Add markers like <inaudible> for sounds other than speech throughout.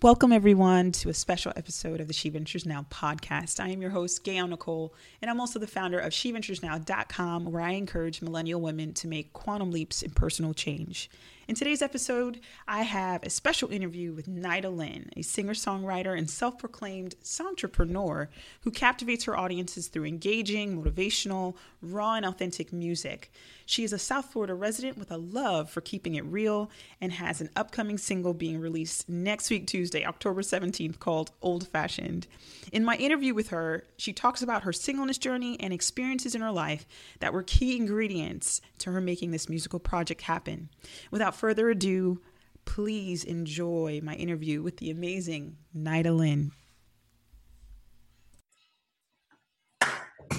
Welcome, everyone, to a special episode of the She Ventures Now podcast. I am your host, Gail Nicole, and I'm also the founder of SheVenturesNow.com, where I encourage millennial women to make quantum leaps in personal change. In today's episode, I have a special interview with Nida Lynn, a singer songwriter and self proclaimed entrepreneur who captivates her audiences through engaging, motivational, raw, and authentic music. She is a South Florida resident with a love for keeping it real and has an upcoming single being released next week, Tuesday, October 17th, called Old Fashioned. In my interview with her, she talks about her singleness journey and experiences in her life that were key ingredients to her making this musical project happen. Without further ado, please enjoy my interview with the amazing Nida Lynn.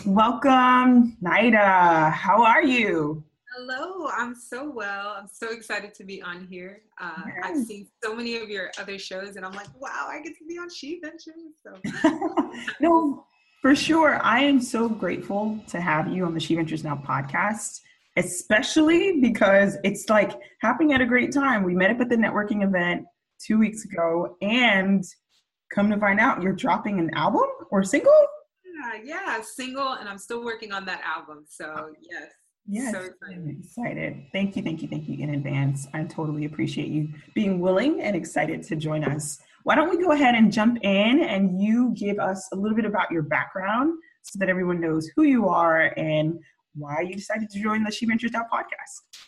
Welcome, Nida. How are you? Hello, I'm so well. I'm so excited to be on here. Uh, yes. I've seen so many of your other shows, and I'm like, wow, I get to be on She Ventures. So. <laughs> no, for sure. I am so grateful to have you on the She Ventures Now podcast especially because it's like happening at a great time. We met up at the networking event two weeks ago, and come to find out, you're dropping an album or single? Yeah, yeah, single, and I'm still working on that album. So, yes. Yes, so excited. excited. Thank you, thank you, thank you in advance. I totally appreciate you being willing and excited to join us. Why don't we go ahead and jump in and you give us a little bit about your background so that everyone knows who you are and why you decided to join the She Ventures Out podcast.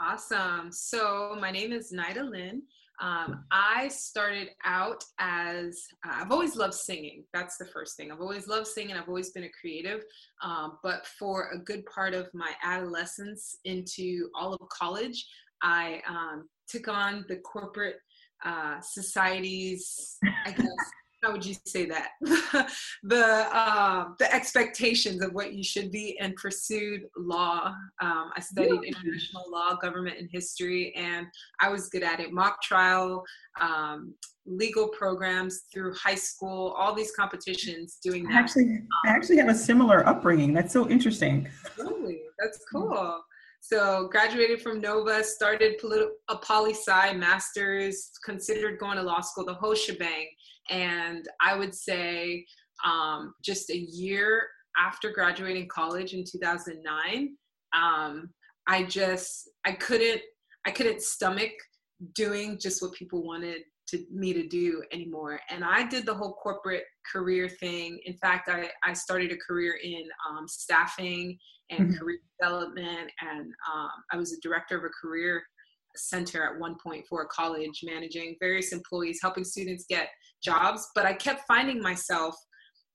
Awesome. So my name is Nida Lynn. Um, I started out as uh, I've always loved singing. That's the first thing. I've always loved singing. I've always been a creative. Um, but for a good part of my adolescence into all of college, I um, took on the corporate uh, societies, I guess, <laughs> how would you say that? <laughs> The uh, the expectations of what you should be and pursued law. Um, i studied international law government and history and i was good at it. Mock trial um, legal programs through high school all these competitions doing that. I actually i actually have a similar upbringing. That's so interesting. Really? That's cool. So graduated from Nova, started politi- a poli sci master's, considered going to law school, the whole shebang. And I would say um, just a year after graduating college in 2009, um, I just I couldn't I couldn't stomach doing just what people wanted to me to do anymore. And I did the whole corporate career thing. In fact, I, I started a career in um, staffing and mm-hmm. career development, and um, I was a director of a career center at one point for a college, managing various employees, helping students get jobs. But I kept finding myself,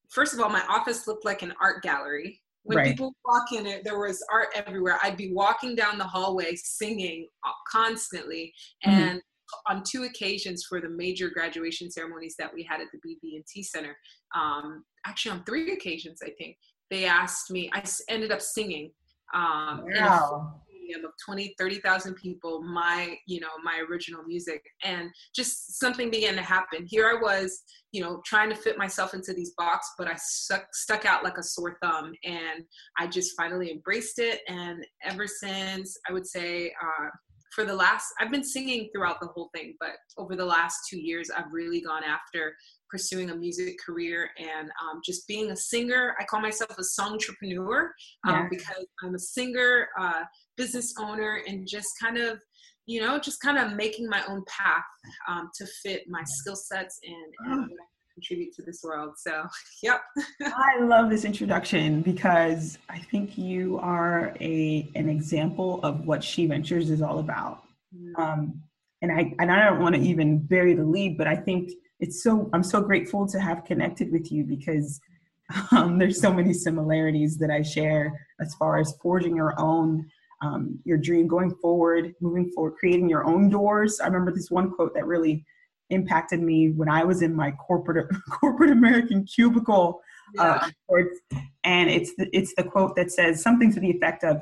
first of all, my office looked like an art gallery. When right. people walk in it, there was art everywhere. I'd be walking down the hallway singing constantly. Mm-hmm. And on two occasions for the major graduation ceremonies that we had at the BB&T Center, um, actually on three occasions, I think, they asked me, I ended up singing um, wow stadium of 20 30,000 people my you know my original music. And just something began to happen. Here I was you know trying to fit myself into these boxes but I stuck stuck out like a sore thumb. And I just finally embraced it. And ever since I would say uh, for the last i've been singing throughout the whole thing but over the last two years i've really gone after pursuing a music career and um, just being a singer i call myself a song entrepreneur um, yeah. because i'm a singer uh, business owner and just kind of you know just kind of making my own path um, to fit my skill sets and, and oh. contribute to this world so <laughs> yep <laughs> i love this introduction because i think you are a an example of what she ventures is all about mm. um, and i and i don't want to even bury the lead but i think it's so i'm so grateful to have connected with you because <laughs> um, there's so many similarities that i share as far as forging your own um, your dream going forward, moving forward, creating your own doors. I remember this one quote that really impacted me when I was in my corporate <laughs> corporate American cubicle. Uh, yeah. Uh, and it's the, it's the quote that says something to the effect of,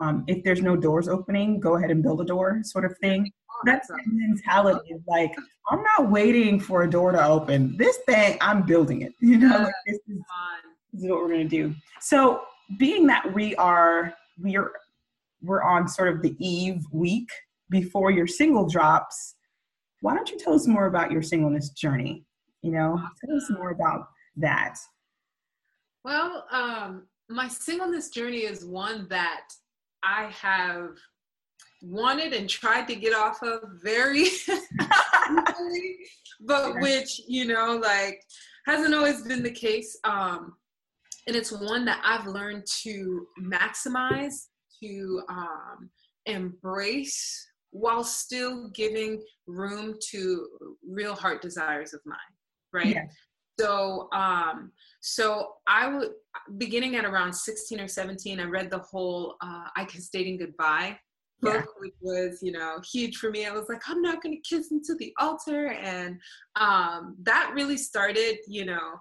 um, "If there's no doors opening, go ahead and build a door," sort of thing. That's the mentality. Like I'm not waiting for a door to open. This thing, I'm building it. <laughs> You know, like, this, is, this is what we're gonna do. So, being that we are we are we're on sort of the eve week before your single drops, why don't you tell us more about your singleness journey? You know, tell us more about that. Well, um, my singleness journey is one that I have wanted and tried to get off of very <laughs> but which you know like hasn't always been the case um and it's one that i've learned to maximize to um embrace while still giving room to real heart desires of mine right yeah. so um so i would beginning at around 16 or 17 i read the whole uh, i kissed dating goodbye book, yeah. which was, you know, huge for me. I was like, I'm not going to kiss him to the altar. And um, that really started, you know,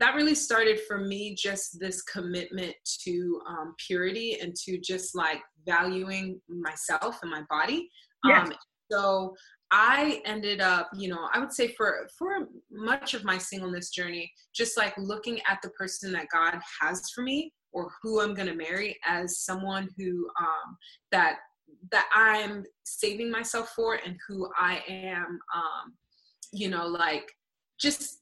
that really started for me just this commitment to um, purity and to just like valuing myself and my body. Yeah. Um, so I ended up, you know, I would say for for much of my singleness journey, just like looking at the person that God has for me or who I'm going to marry as someone who um, that that I'm saving myself for and who I am, um, you know, like just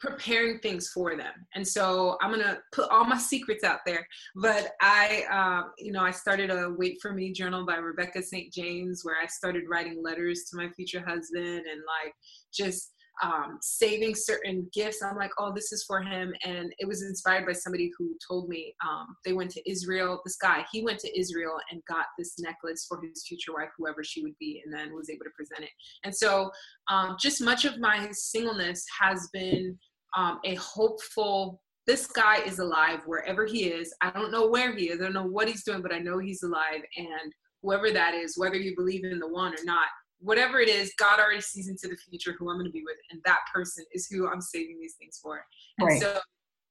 preparing things for them. And so I'm gonna put all my secrets out there. But I, um, you know, I started a Wait for Me journal by Rebecca St. James, where I started writing letters to my future husband and like just um, saving certain gifts. I'm like, oh, this is for him. And it was inspired by somebody who told me um, they went to Israel. This guy, he went to Israel and got this necklace for his future wife, whoever she would be, and then was able to present it. And so, um, just much of my singleness has been um, a hopeful. This guy is alive wherever he is. I don't know where he is. I don't know what he's doing, but I know he's alive. And whoever that is, whether you believe in the one or not, whatever it is, God already sees into the future who I'm going to be with, and that person is who I'm saving these things for. And right. so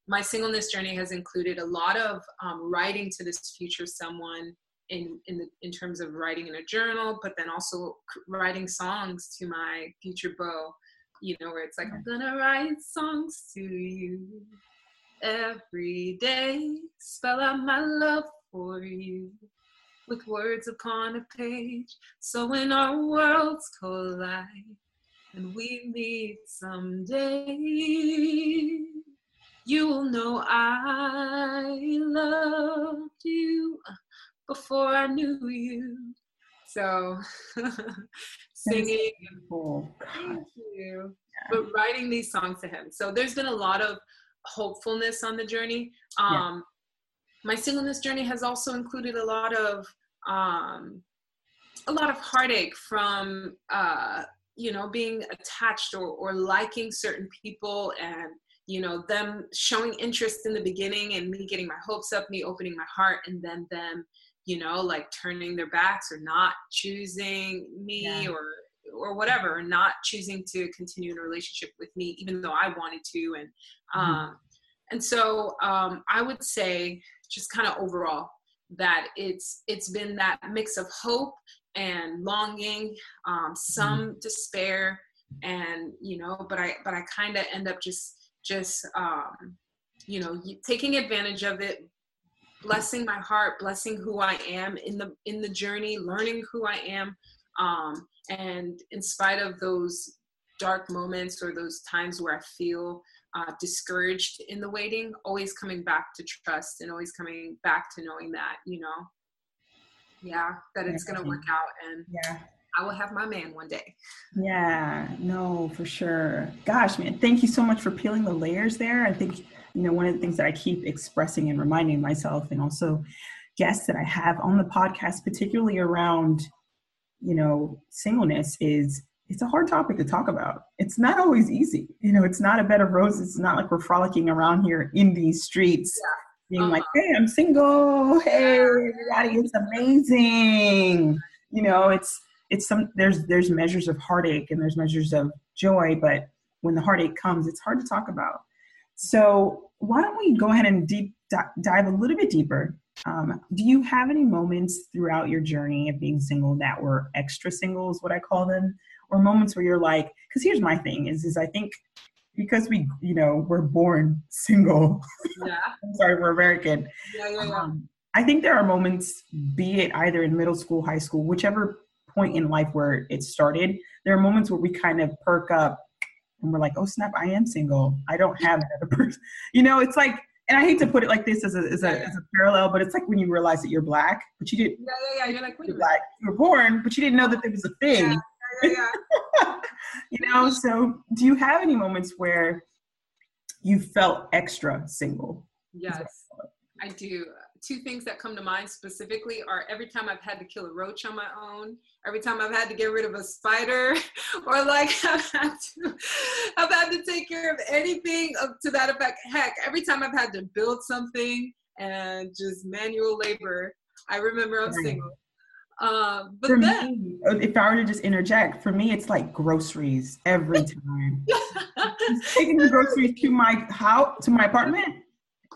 my singleness journey has included a lot of um, writing to this future someone in in the in terms of writing in a journal, but then also writing songs to my future beau. You know, where it's like I'm gonna write songs to you every day, spell out my love for you with words upon a page. So when our worlds collide and we meet someday, you will know I loved you before I knew you. So <laughs> singing, thank you, but writing these songs to him. So there's been a lot of hopefulness on the journey. Um, yeah my singleness journey has also included a lot of um, a lot of heartache from uh, you know being attached or, or liking certain people and you know them showing interest in the beginning and me getting my hopes up me opening my heart and then them you know like turning their backs or not choosing me yeah. or or whatever not choosing to continue in a relationship with me even though i wanted to and mm-hmm. um and so um i would say just kind of overall that it's it's been that mix of hope and longing um, some mm-hmm. despair and you know but i but i kind of end up just just um, you know taking advantage of it blessing my heart blessing who i am in the in the journey learning who i am um, and in spite of those dark moments or those times where i feel uh, discouraged in the waiting, always coming back to trust and always coming back to knowing that, you know, yeah, that it's going to work out and yeah. I will have my man one day. Yeah, no, for sure. Gosh, man, thank you so much for peeling the layers there. I think, you know, one of the things that I keep expressing and reminding myself and also guests that I have on the podcast, particularly around, you know, singleness is it's a hard topic to talk about. It's not always easy. You know, it's not a bed of roses. It's not like we're frolicking around here in these streets yeah. being uh-huh. like, hey, I'm single. Hey, everybody, it's amazing. You know, it's it's some there's there's measures of heartache and there's measures of joy, but when the heartache comes, it's hard to talk about. So why don't we go ahead and deep dive a little bit deeper Um, do you have any moments throughout your journey of being single that were extra singles, what I call them, or moments where you're like, because here's my thing is, is I think because we, you know, we're born <laughs> single. Yeah. I'm sorry, we're American. Yeah, yeah, yeah. Um, I think there are moments, be it either in middle school, high school, whichever point in life where it started, there are moments where we kind of perk up and we're like, oh snap, I am single. I don't have another <laughs> person. You know, it's like, and I hate to put it like this as a, as a, as a parallel, but it's like when you realize that you're black, but you didn't, yeah, yeah, yeah. You're like, wait you're black, you were born, but you didn't know that there was a thing. Yeah, yeah, <laughs> you know, so do you have any moments where you felt extra single? Yes, I do. Two things that come to mind specifically are every time I've had to kill a roach on my own, every time I've had to get rid of a spider, <laughs> or like <laughs> I've had to, I've had to take care of anything to that effect. Heck, every time I've had to build something and just manual labor, I remember I'm single. Um, but For then, me, if I were to just interject, for me, it's like groceries every <laughs> time. taking the groceries to my house to my apartment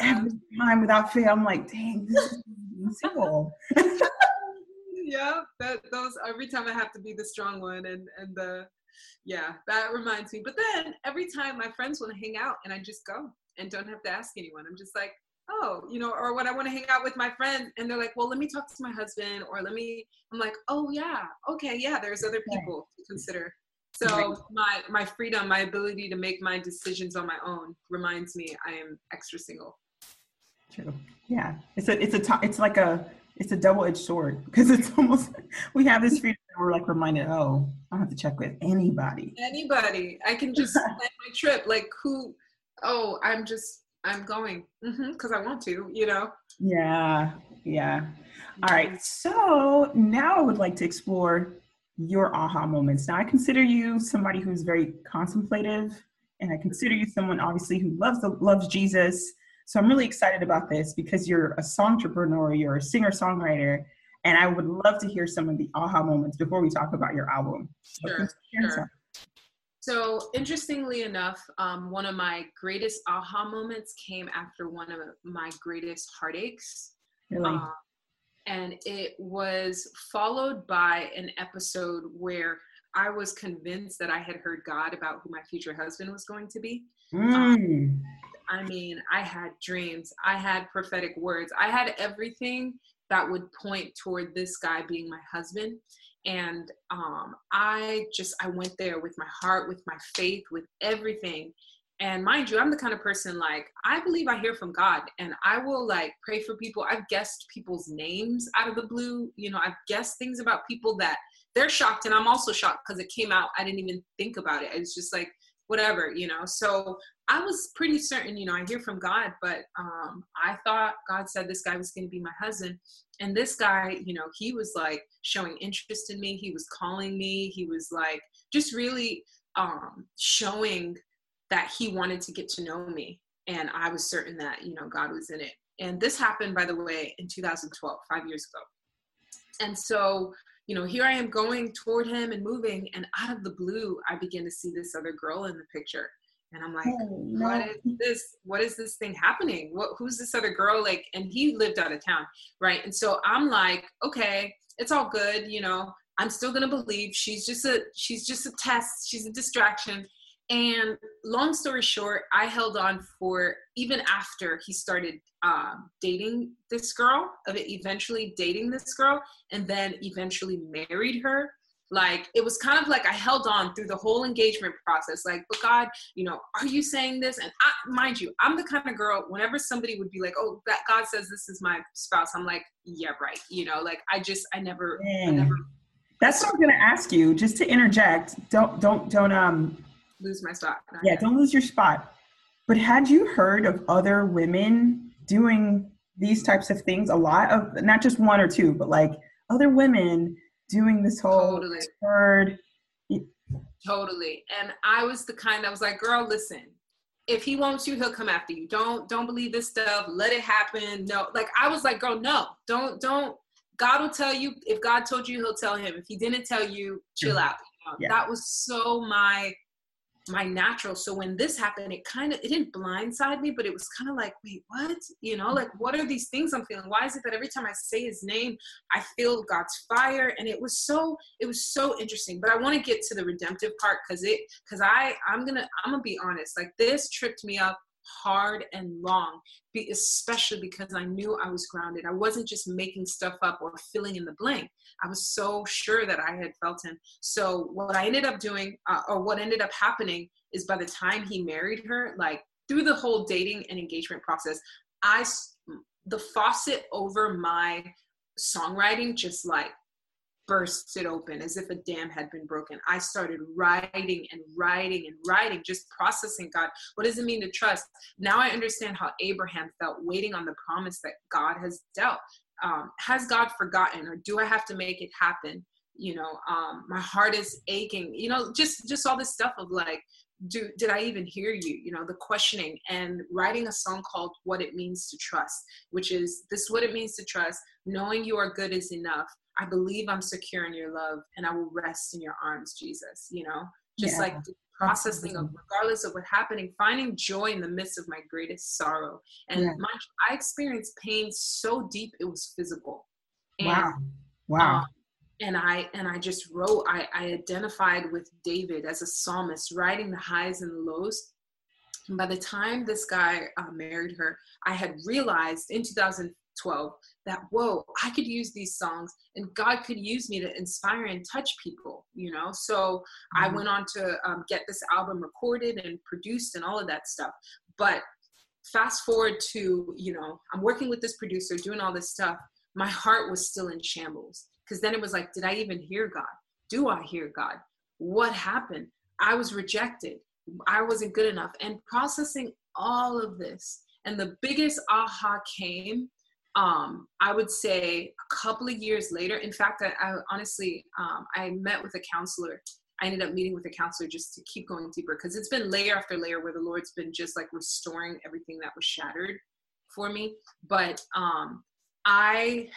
every time without fail. I'm like, dang, this is <laughs> simple. yeah, that those every time I have to be the strong one and and the yeah, that reminds me. But then every time my friends want to hang out and I just go and don't have to ask anyone. I'm just like, oh, you know, or when I want to hang out with my friends and they're like, well, let me talk to my husband or let me I'm like, oh yeah, okay, yeah, there's other people to consider. So my my freedom, my ability to make my decisions on my own reminds me I am extra single. True. Yeah, it's a it's a it's like a it's a double edged sword because it's <laughs> almost we have this freedom and we're like reminded, oh, I don't have to check with anybody. anybody i can just <laughs> plan my trip like who oh i'm just i'm going mm-hmm, because i want to you know Yeah, yeah. All right. So now I would like to explore your aha moments. Now I consider you somebody who's very contemplative, and I consider you someone obviously who loves the, loves Jesus. So I'm really excited about this because you're a song entrepreneur, you're a singer songwriter, and I would love to hear some of the aha moments before we talk about your album. So Sure, sure. So interestingly enough um, one of my greatest aha moments came after one of my greatest heartaches Really? Um, and it was followed by an episode where I was convinced that I had heard God about who my future husband was going to be. Mm. I mean, I had dreams, I had prophetic words, I had everything that would point toward this guy being my husband. And um, I just, I went there with my heart, with my faith, with everything. And mind you, I'm the kind of person like, I believe I hear from God and I will like pray for people. I've guessed people's names out of the blue. You know, I've guessed things about people that they're shocked and I'm also shocked because it came out. I didn't even think about it. It's just like, whatever, you know. So I was pretty certain, you know, I hear from God, but um, I thought God said this guy was going to be my husband. And this guy, you know, he was like showing interest in me. He was calling me. He was like just really um, showing that he wanted to get to know me. And I was certain that, you know, God was in it. And this happened, by the way, in 2012, five years ago. And so, you know, here I am going toward him and moving, and out of the blue, I begin to see this other girl in the picture. And I'm like, Oh, what no. is this? What is this thing happening? What who's this other girl? Like, and he lived out of town, right? And so I'm like, okay, it's all good, you know. I'm still gonna believe she's just a she's just a test, she's a distraction. And long story short, I held on for even after he started um, dating this girl, of eventually dating this girl, and then eventually married her. Like it was kind of like I held on through the whole engagement process. Like, but God, you know, are you saying this? And I, mind you, I'm the kind of girl. Whenever somebody would be like, "Oh, that God says this is my spouse," I'm like, "Yeah, right." You know, like I just, I never, I never That's what I'm gonna ask you. Just to interject, don't don't don't um lose my spot. yeah, don't lose your spot. But had you heard of other women doing these types of things? A lot of not just one or two, but like other women doing this whole Totally. third. Totally. And I was the kind that was like, girl, listen, if he wants you, he'll come after you. Don't don't believe this stuff. Let it happen. No, like I was like, girl, no, don't don't. God will tell you. If God told you, he'll tell him. If he didn't tell you, chill out. You know? Yeah. That was so my my natural. So when this happened, it kind of it didn't blindside me, but it was kind of like, wait, what? You know, like what are these things I'm feeling? Why is it that every time I say his name, I feel God's fire? And it was so it was so interesting. But I want to get to the redemptive part because it because I I'm gonna I'm gonna be honest. Like this tripped me up hard and long, especially because I knew I was grounded. I wasn't just making stuff up or filling in the blank. I was so sure that I had felt him. So, what I ended up doing, uh, or what ended up happening, is by the time he married her, like through the whole dating and engagement process, I, the faucet over my songwriting just like bursts it open as if a dam had been broken. I started writing and writing and writing, just processing God. What does it mean to trust? Now I understand how Abraham felt waiting on the promise that God has dealt. Um, has God forgotten, or do I have to make it happen? You know, um, my heart is aching. You know, just just all this stuff of like, do did I even hear you? You know, the questioning and writing a song called "What It Means to Trust," which is this: what it means to trust, knowing you are good is enough I believe I'm secure in your love and I will rest in your arms, Jesus. You know, just yeah. like processing of regardless of what happening, finding joy in the midst of my greatest sorrow. And yeah. my, I experienced pain so deep it was physical. And, wow. Wow. Um, and I and I just wrote. I, I identified with David as a psalmist, writing the highs and the lows. And by the time this guy uh, married her, I had realized in 2012 that whoa i could use these songs and god could use me to inspire and touch people you know? So mm-hmm. i went on to um, get this album recorded and produced and all of that stuff. But fast forward to you know i'm working with this producer doing all this stuff. My heart was still in shambles because then it was like did i even hear god? Do i hear god? What happened? I was rejected. I wasn't good enough. And processing all of this and the biggest aha came um, I would say a couple of years later. In fact, I, I honestly, um, I met with a counselor. I ended up meeting with a counselor just to keep going deeper because it's been layer after layer where the Lord's been just like restoring everything that was shattered for me. But um, I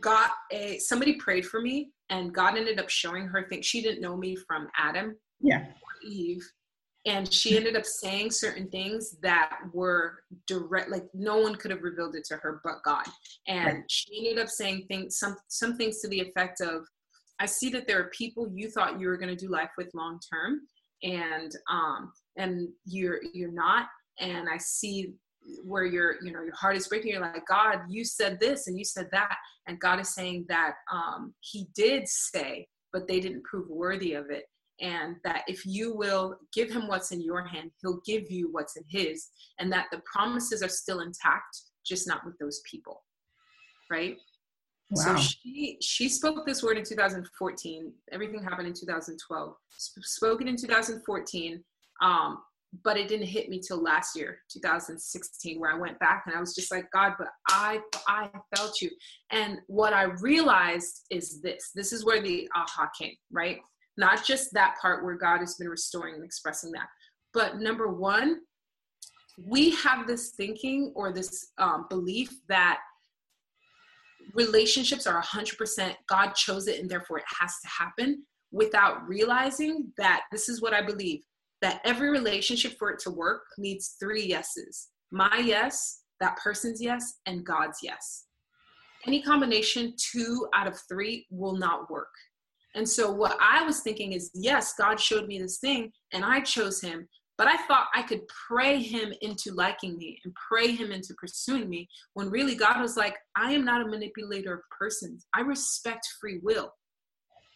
got a somebody prayed for me, and God ended up showing her things. She didn't know me from Adam, yeah, Eve, and she ended up saying certain things that were direct like no one could have revealed it to her but god. And right. she ended up saying things some some things to the effect of i see that there are people you thought you were going to do life with long term and um and you're you're not. And i see where your you know your heart is breaking. You're like god you said this and you said that and god is saying that um he did say but they didn't prove worthy of it and that if you will give him what's in your hand, he'll give you what's in his, and that the promises are still intact, just not with those people. Right? Wow. So she she spoke this word in 2014. Everything happened in 2012. Sp- spoken in 2014, um, but it didn't hit me till last year, 2016, where I went back and I was just like, God, but I I felt you. And what I realized is this. This is where the aha came. Right? Not just that part where God has been restoring and expressing that. But number one, we have this thinking or this um, belief that relationships are 100% God chose it and therefore it has to happen without realizing that this is what I believe that every relationship for it to work needs three yeses my yes, that person's yes, and God's yes. Any combination, two out of three, will not work. And so what I was thinking is, yes, God showed me this thing and I chose him, but I thought I could pray him into liking me and pray him into pursuing me when really God was like, I am not a manipulator of persons. I respect free will.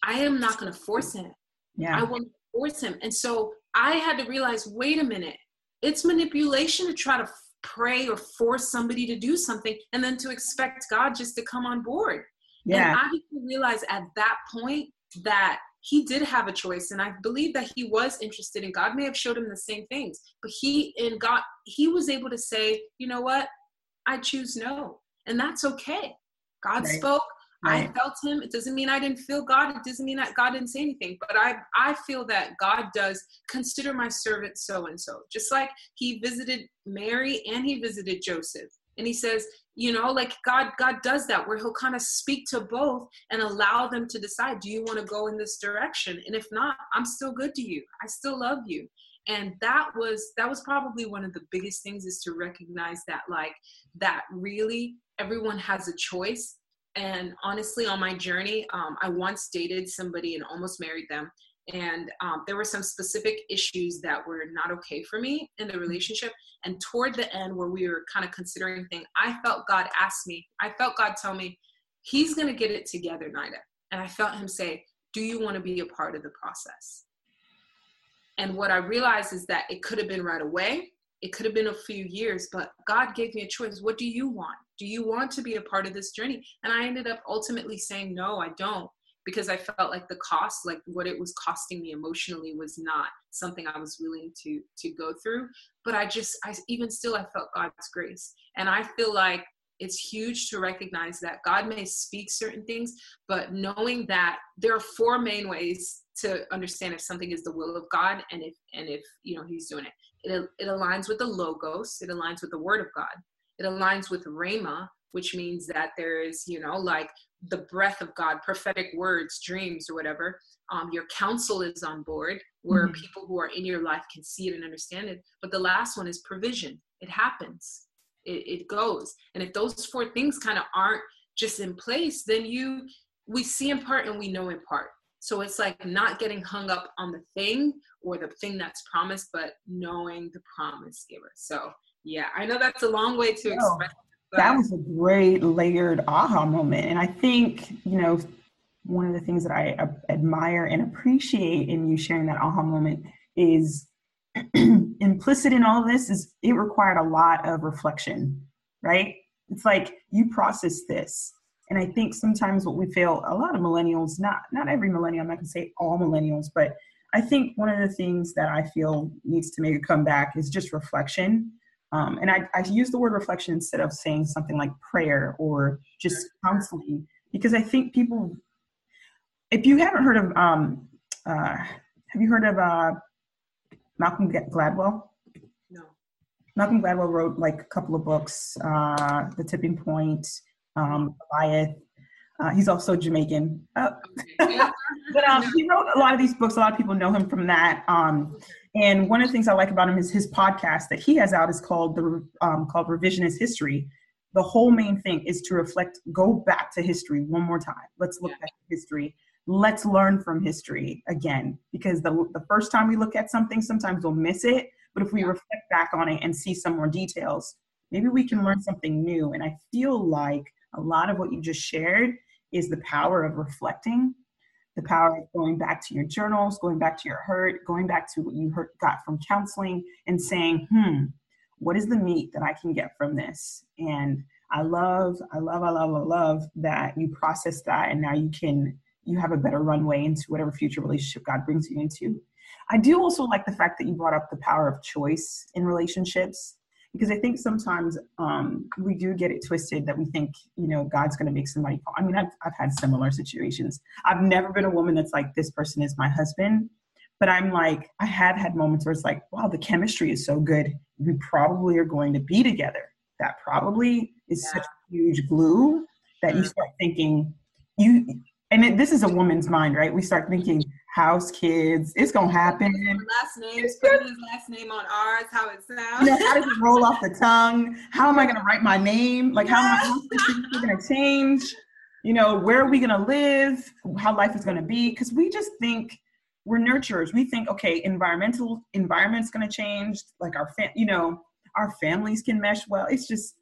I am not going to force him. Yeah. I will force him. And so I had to realize, wait a minute, it's manipulation to try to pray or force somebody to do something and then to expect God just to come on board. Yeah. And I realized at that point that he did have a choice and i believe that he was interested and god. May have showed him the same things but he and god he was able to say you know what? I choose no and that's okay. God right. spoke. Right. i felt him. It doesn't mean i didn't feel god. It doesn't mean that god didn't say anything but i i feel that god does consider my servant so and so. Just like he visited mary and he visited joseph and he says you know like god god does that where he'll kind of speak to both and allow them to decide do you want to go in this direction? And if not i'm still good to you. I still love you. And that was that was probably one of the biggest things is to recognize that like that really everyone has a choice. And honestly on my journey um, i once dated somebody and almost married them and um, there were some specific issues that were not okay for me in the relationship and toward the end where we were kind of considering things i felt god ask me i felt god tell me he's going to get it together nida and i felt him say do you want to be a part of the process and what I realized is that it could have been right away, it could have been a few years, but God gave me a choice. What do you want? Do you want to be a part of this journey? And I ended up ultimately saying, no, I don't, because I felt like the cost, like what it was costing me emotionally, was not something I was willing to to go through. But I just, I even still, I felt God's grace, and I feel like it's huge to recognize that God may speak certain things, but knowing that there are four main ways to understand if something is the will of God and if and if you know He's doing it. It it aligns with the logos. It aligns with the Word of God. It aligns with Rhema, which means that there is you know like the breath of God, prophetic words, dreams, or whatever. Um, your counsel is on board, where mm-hmm. people who are in your life can see it and understand it. But the last one is provision. It happens it, it goes and if those four things kind of aren't just in place then you we see in part and we know in part so it's like not getting hung up on the thing or the thing that's promised but knowing the promise giver so yeah i know that's a long way to express that was a great layered aha moment and i think you know one of the things that i admire and appreciate in you sharing that aha moment is <clears throat> implicit in all of this is it required a lot of reflection, right? It's like you process this. And I think sometimes what we fail, a lot of millennials, not not every millennial, I'm not gonna say all millennials, but I think one of the things that I feel needs to make a comeback is just reflection. Um, and I, I use the word reflection instead of saying something like prayer or just counseling, because I think people, if you haven't heard of, um, uh, have you heard of uh, Malcolm Gladwell? No. Malcolm Gladwell wrote like a couple of books, uh, The Tipping Point, um, Goliath. Uh, he's also Jamaican. Uh, <laughs> but um, he wrote a lot of these books. A lot of people know him from that. Um, and one of the things I like about him is his podcast that he has out is called the um, called Revisionist History. The whole main thing is to reflect, go back to history one more time. Let's look yeah. at history let's learn from history again because the, the first time we look at something sometimes we'll miss it but if we reflect back on it and see some more details maybe we can learn something new and i feel like a lot of what you just shared is the power of reflecting the power of going back to your journals going back to your hurt going back to what you heard, got from counseling and saying hmm what is the meat that i can get from this and i love i love i love i love that you process that and now you can you have a better runway into whatever future relationship God brings you into. I do also like the fact that you brought up the power of choice in relationships because I think sometimes um, we do get it twisted that we think, you know, God's going to make somebody fall. I mean, I've, I've had similar situations. I've never been a woman that's like, this person is my husband. But I'm like, I have had moments where it's like, wow, the chemistry is so good. We probably are going to be together. That probably is yeah. such a huge glue that you start thinking, you and it, this is a woman's mind, right? We start thinking house kids, it's gonna happen. Last names, putting his last name on ours, how it sounds. You know, how does it roll off the <laughs> tongue? How am I gonna write my name? Like how am I gonna change? You know, where are we gonna live? How life is gonna be? Because we just think we're nurturers. We think, okay, environmental environment's gonna change, like our fam, you know, our families can mesh well. It's just,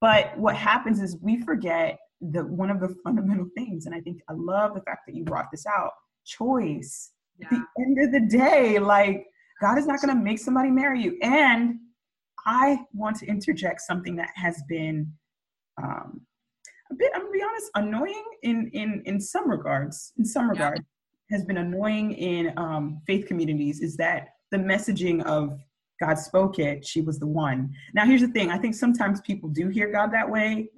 but what happens is we forget the one of the fundamental things and i think i love the fact that you brought this out choice yeah. at the end of the day like god is not going to make somebody marry you and i want to interject something that has been um, a bit i'm gonna be honest annoying in in in some regards in some regards yeah. has been annoying in um, faith communities is that the messaging of god spoke it she was the one now here's the thing i think sometimes people do hear god that way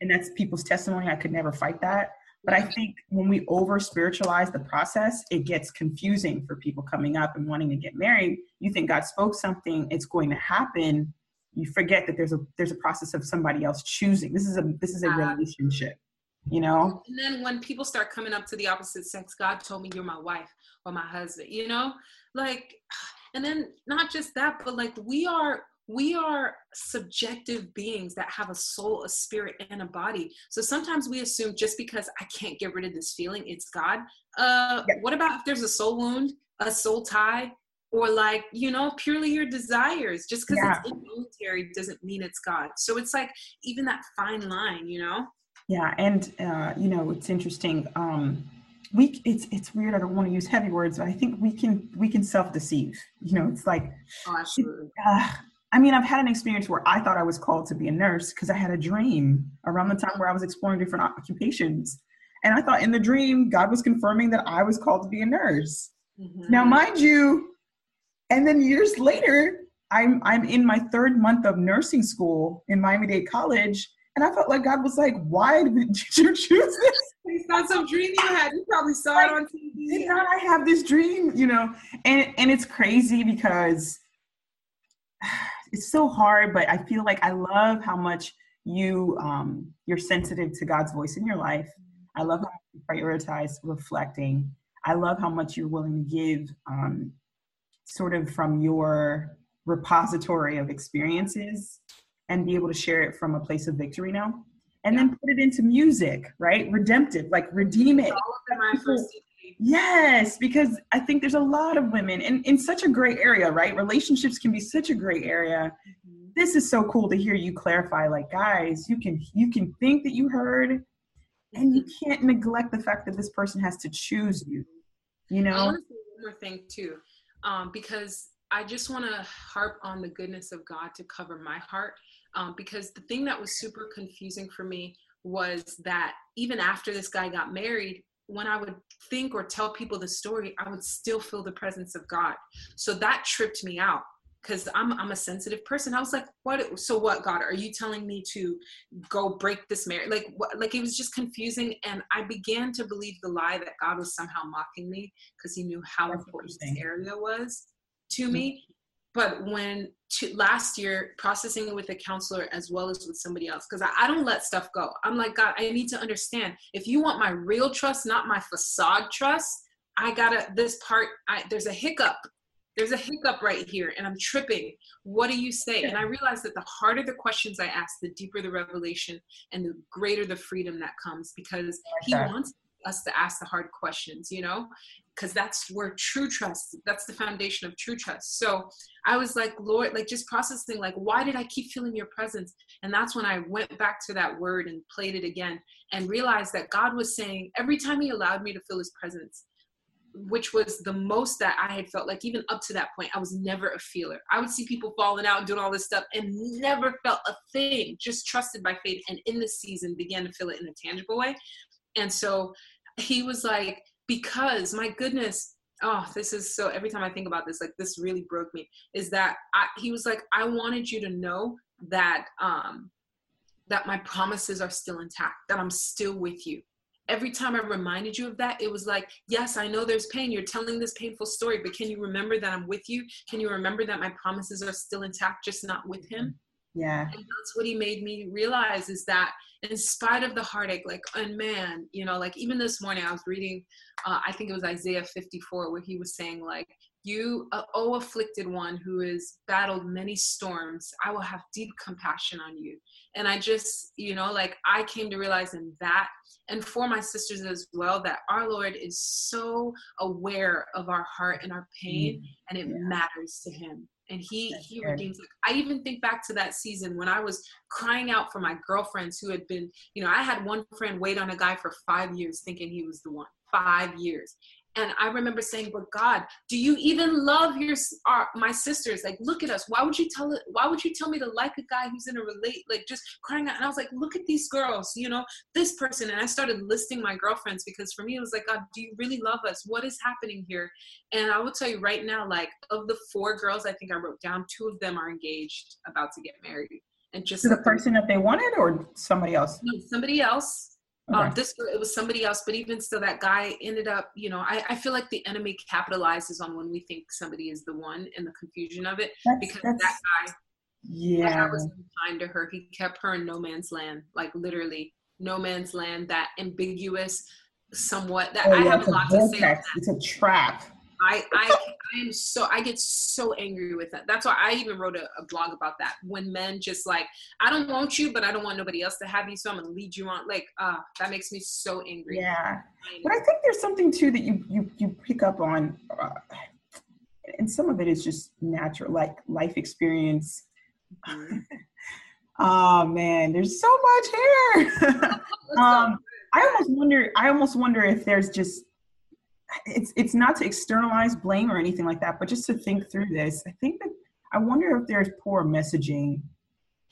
and that's people's testimony. I could never fight that. But I think when we over spiritualize the process, it gets confusing for people coming up and wanting to get married. You think God spoke something, it's going to happen. you forget that there's a there's a process of somebody else choosing this is a this is a ah. relationship you know and then when people start coming up to the opposite sex god told me you're my wife or my husband you know like and then not just that but like we are we are subjective beings that have a soul a spirit and a body so sometimes we assume just because i can't get rid of this feeling it's god uh yeah. what about if there's a soul wound a soul tie or like you know purely your desires just because yeah. it's involuntary doesn't mean it's god so it's like even that fine line you know yeah and uh you know it's interesting um we it's it's weird i don't want to use heavy words but i think we can we can self-deceive you know it's like oh, absolutely. Uh, i mean i've had an experience where i thought i was called to be a nurse because i had a dream around the time where i was exploring different occupations and i thought in the dream god was confirming that i was called to be a nurse mm-hmm. now mind you and then years later, I'm I'm in my third month of nursing school in Miami Dade College, and I felt like God was like, "Why <laughs> did you choose this?" It's not some dream you had. You probably saw like, it on TV. Did not I have this dream? You know, and and it's crazy because it's so hard. But I feel like I love how much you um, you're sensitive to God's voice in your life. I love how you prioritize reflecting. I love how much you're willing to give um, sort of from your repository of experiences and be able to share it from a place of victory now and yeah. then put it into music right redemptive like redeem it yes because i think there's a lot of women in, in such a gray area right relationships can be such a gray area mm-hmm. this is so cool to hear you clarify like guys you can you can think that you heard and you mm-hmm. can't neglect the fact that this person has to choose you you know I want to say one more thing too um, because I just want to harp on the goodness of God to cover my heart. Um, because the thing that was super confusing for me was that even after this guy got married, when I would think or tell people the story, I would still feel the presence of God. So that tripped me out because I'm I'm a sensitive person. I was like, what? So what? God, are you telling me to go break this marriage? Like, what? Like it was just confusing, and I began to believe the lie that God was somehow mocking me because He knew how important this area was to mm-hmm. me. But when to, last year processing it with a counselor as well as with somebody else, because I, I don't let stuff go. I'm like, God, I need to understand. If you want my real trust, not my facade trust, I gotta this part. I, there's a hiccup there's a hiccup right here and I'm tripping. What do you say? And I realized that the harder the questions I ask, the deeper the revelation and the greater the freedom that comes because he wants us to ask the hard questions, you know, because that's where true trust, that's the foundation of true trust. So I was like, Lord, like just processing, like, why did I keep feeling your presence? And that's when I went back to that word and played it again and realized that God was saying, every time He allowed me to feel His presence, which was the most that I had felt like even up to that point, I was never a feeler. I would see people falling out doing all this stuff and never felt a thing, just trusted by faith. And in the season began to feel it in a tangible way. And so he was like, because my goodness, oh, this is so every time I think about this, like this really broke me, is that I, he was like, I wanted you to know that um that my promises are still intact, that I'm still with you every time I reminded you of that, it was like, yes, I know there's pain. You're telling this painful story, but can you remember that I'm with you? Can you remember that my promises are still intact, just not with him? Yeah. And that's what he made me realize is that in spite of the heartache, like, and man, you know, like even this morning I was reading, uh, I think it was Isaiah 54, where he was saying, like, you, uh, oh afflicted one who has battled many storms, I will have deep compassion on you. And I just, you know, like I came to realize in that and for my sisters as well that our lord is so aware of our heart and our pain mm and it yeah. matters to him and he That's he redeems like i even think back to that season when i was crying out for my girlfriends who had been you know i had one friend wait on a guy for five years thinking he was the one five years and I remember saying, "But God, do you even love your our, my sisters? Like, look at us. Why would you tell it? Why would you tell me to like a guy who's in a relate, like just crying out?" And I was like, "Look at these girls. You know, this person." And I started listing my girlfriends because for me it was like, "God, do you really love us? What is happening here?" And I will tell you right now, like of the four girls, I think I wrote down two of them are engaged, about to get married, and just to the person that they wanted or somebody else. No, somebody else okay. Um, this it was somebody else, but even still, that guy ended up. You know, I, I feel like the enemy capitalizes on when we think somebody is the one and the confusion of it that's, because that's, that guy. Yeah. I was kind to her. He kept her in no man's land, like literally no man's land, that ambiguous, somewhat that Oh, I yeah, have a lot to say that. It's a trap. I, I I am so I get so angry with that. That's why I even wrote a, a blog about that. When men just like, I don't want you, but I don't want nobody else to have you, so I'm gonna lead you on. Like, uh, that makes me so angry. Yeah. But I think there's something too that you you you pick up on, uh, and some of it is just natural, like life experience. Mhm. <laughs> Oh man, there's so much here. <laughs> <laughs> Um, I almost wonder. I almost wonder if there's just. It's it's not to externalize blame or anything like that, but just to think through this. I think that I wonder if there's poor messaging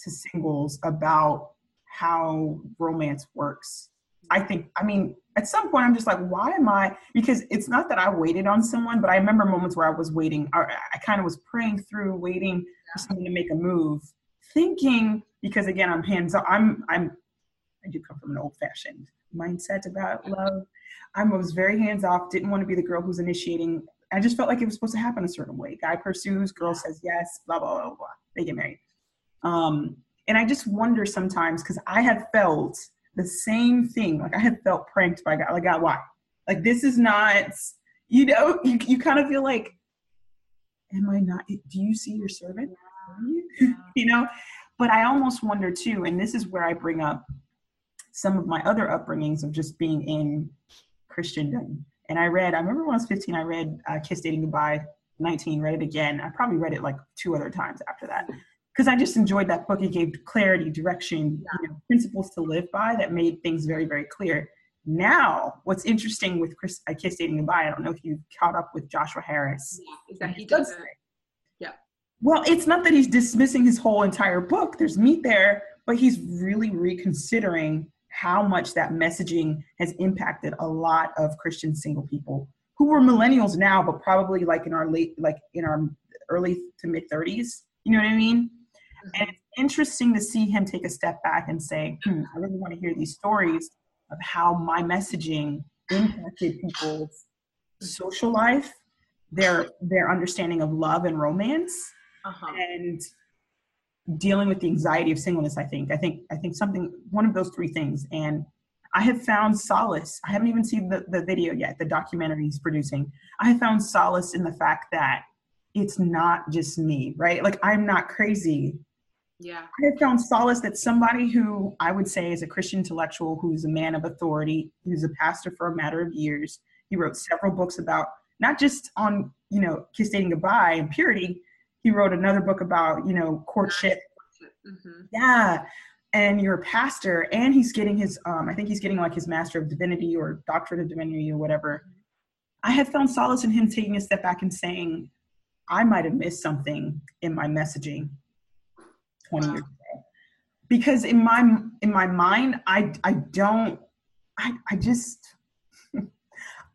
to singles about how romance works. I think. I mean, at some point, I'm just like, why am I? Because it's not that I waited on someone, but I remember moments where I was waiting. Or I kind of was praying through, waiting for someone to make a move, thinking because again, I'm hands. I'm I'm I do come from an old fashioned mindset about love. I was very hands off, didn't want to be the girl who's initiating. I just felt like it was supposed to happen a certain way. Guy pursues, girl says yes, blah, blah, blah, blah. They get married. Um, and I just wonder sometimes because I had felt the same thing. Like I had felt pranked by God. Like, God, why? Like, this is not, you know, you, you kind of feel like, am I not, do you see your servant? <laughs> you know? But I almost wonder too, and this is where I bring up some of my other upbringings of just being in Christendom. And I read, I remember when I was 15, I read uh, Kissed Dating Goodbye, 19, read it again. I probably read it like two other times after that. Because I just enjoyed that book. It gave clarity, direction, you know, principles to live by that made things very, very clear. Now, what's interesting with Chris, uh, Kissed Dating Goodbye, I don't know if you caught up with Joshua Harris. Yeah, that he does. Yeah. Well, it's not that he's dismissing his whole entire book. There's meat there, but he's really reconsidering how much that messaging has impacted a lot of Christian single people who were millennials now, but probably like in our late, like in our early to mid 30s. You know what I mean? And it's interesting to see him take a step back and say, hmm, I really want to hear these stories of how my messaging impacted people's social life, their their understanding of love and romance, Uh-huh. and dealing with the anxiety of singleness i think i think i think something one of those three things and i have found solace i haven't even seen the, the video yet the documentary he's producing i have found solace in the fact that it's not just me right like i'm not crazy Yeah. I have found solace that somebody who I would say is a Christian intellectual, who's a man of authority, who's a pastor for a matter of years. He wrote several books about not just on, you know, kissed dating goodbye and purity. He wrote another book about, you know, courtship. hmm Yeah. And you're a pastor, and he's getting his, um, I think he's getting like his Master of Divinity or Doctorate of Divinity or whatever. I have found solace in him taking a step back and saying, I might have missed something in my messaging 20 Wow. years ago. Because in my in my mind, I I don't I I just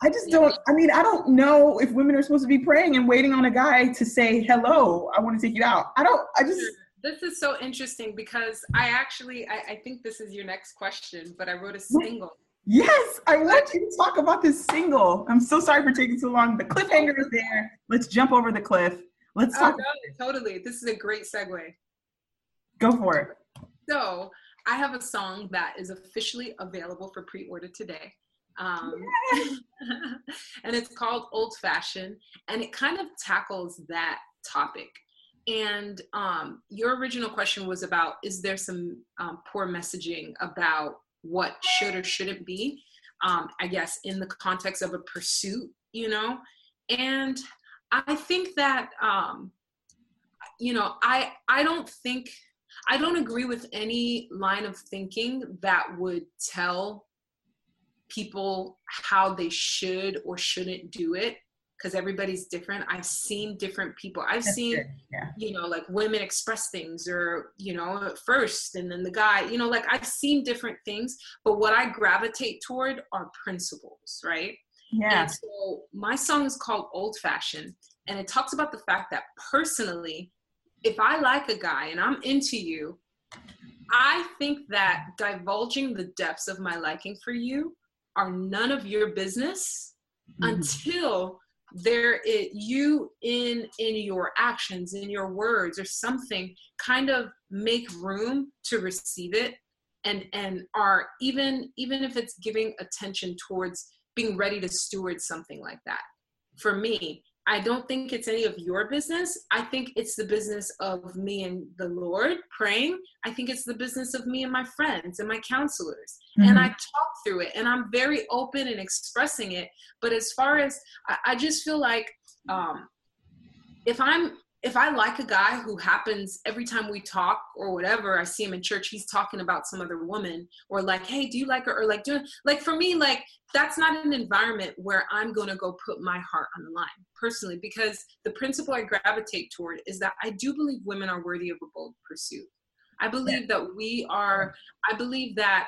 I just don't I mean, I don't know if women are supposed to be praying and waiting on a guy to say, hello, I want to take you out. I don't I just This is so interesting because I actually I, I think this is your next question, but I wrote a single. Yes, I want you to talk about this single. I'm so sorry for taking so long. The cliffhanger is there. Let's jump over the cliff. Let's Oh talk. no, totally. This is a great segue. Go for it. So I have a song that is officially available for pre-order today. Um, <laughs> and it's called Old Fashioned, and it kind of tackles that topic. And um, your original question was about is there some um, poor messaging about what should or shouldn't be, um, I guess, in the context of a pursuit, you know? And I think that, um, you know, I, I don't think I don't agree with any line of thinking that would tell people how they should or shouldn't do it because everybody's different. I've seen different people. I've That's seen. Yeah. you know, like women express things or, you know, first and then the guy, you know, like I've seen different things, but what I gravitate toward are principles, right? Yeah. And so my song is called Old Fashioned, and it talks about the fact that personally, if I like a guy and I'm into you, I think that divulging the depths of my liking for you are none of your business Mhm. until there it you in in your actions in your words or something kind of make room to receive it and and are even even if it's giving attention towards being ready to steward something like that for me I don't think it's any of your business. I think it's the business of me and the Lord praying. I think it's the business of me and my friends and my counselors. Mm-hmm. And I talk through it and I'm very open in expressing it. But as far as I, I just feel like um, if I'm if I like a guy who happens every time we talk or whatever, I see him in church, he's talking about some other woman or like, hey, do you like her? Or like doing like for me, like that's not an environment where I'm gonna go put my heart on the line personally, because the principle I gravitate toward is that I do believe women are worthy of a bold pursuit. I believe that we are, I believe that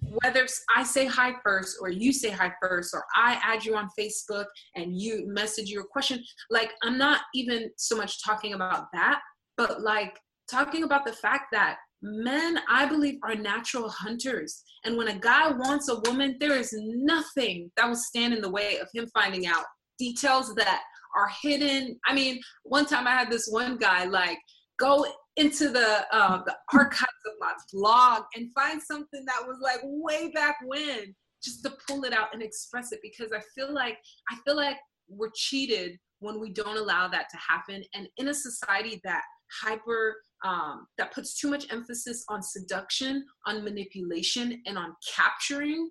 whether I say hi first or you say hi first or I add you on Facebook and you message your question, like I'm not even so much talking about that, but like talking about the fact that men, I believe, are natural hunters. And when a guy wants a woman, there is nothing that will stand in the way of him finding out details that are hidden. I mean, one time I had this one guy like go into the uh, the archives of my blog and find something that was like way back when just to pull it out and express it because i feel like i feel like we're cheated when we don't allow that to happen. And in a society that hyper um, that puts too much emphasis on seduction on manipulation and on capturing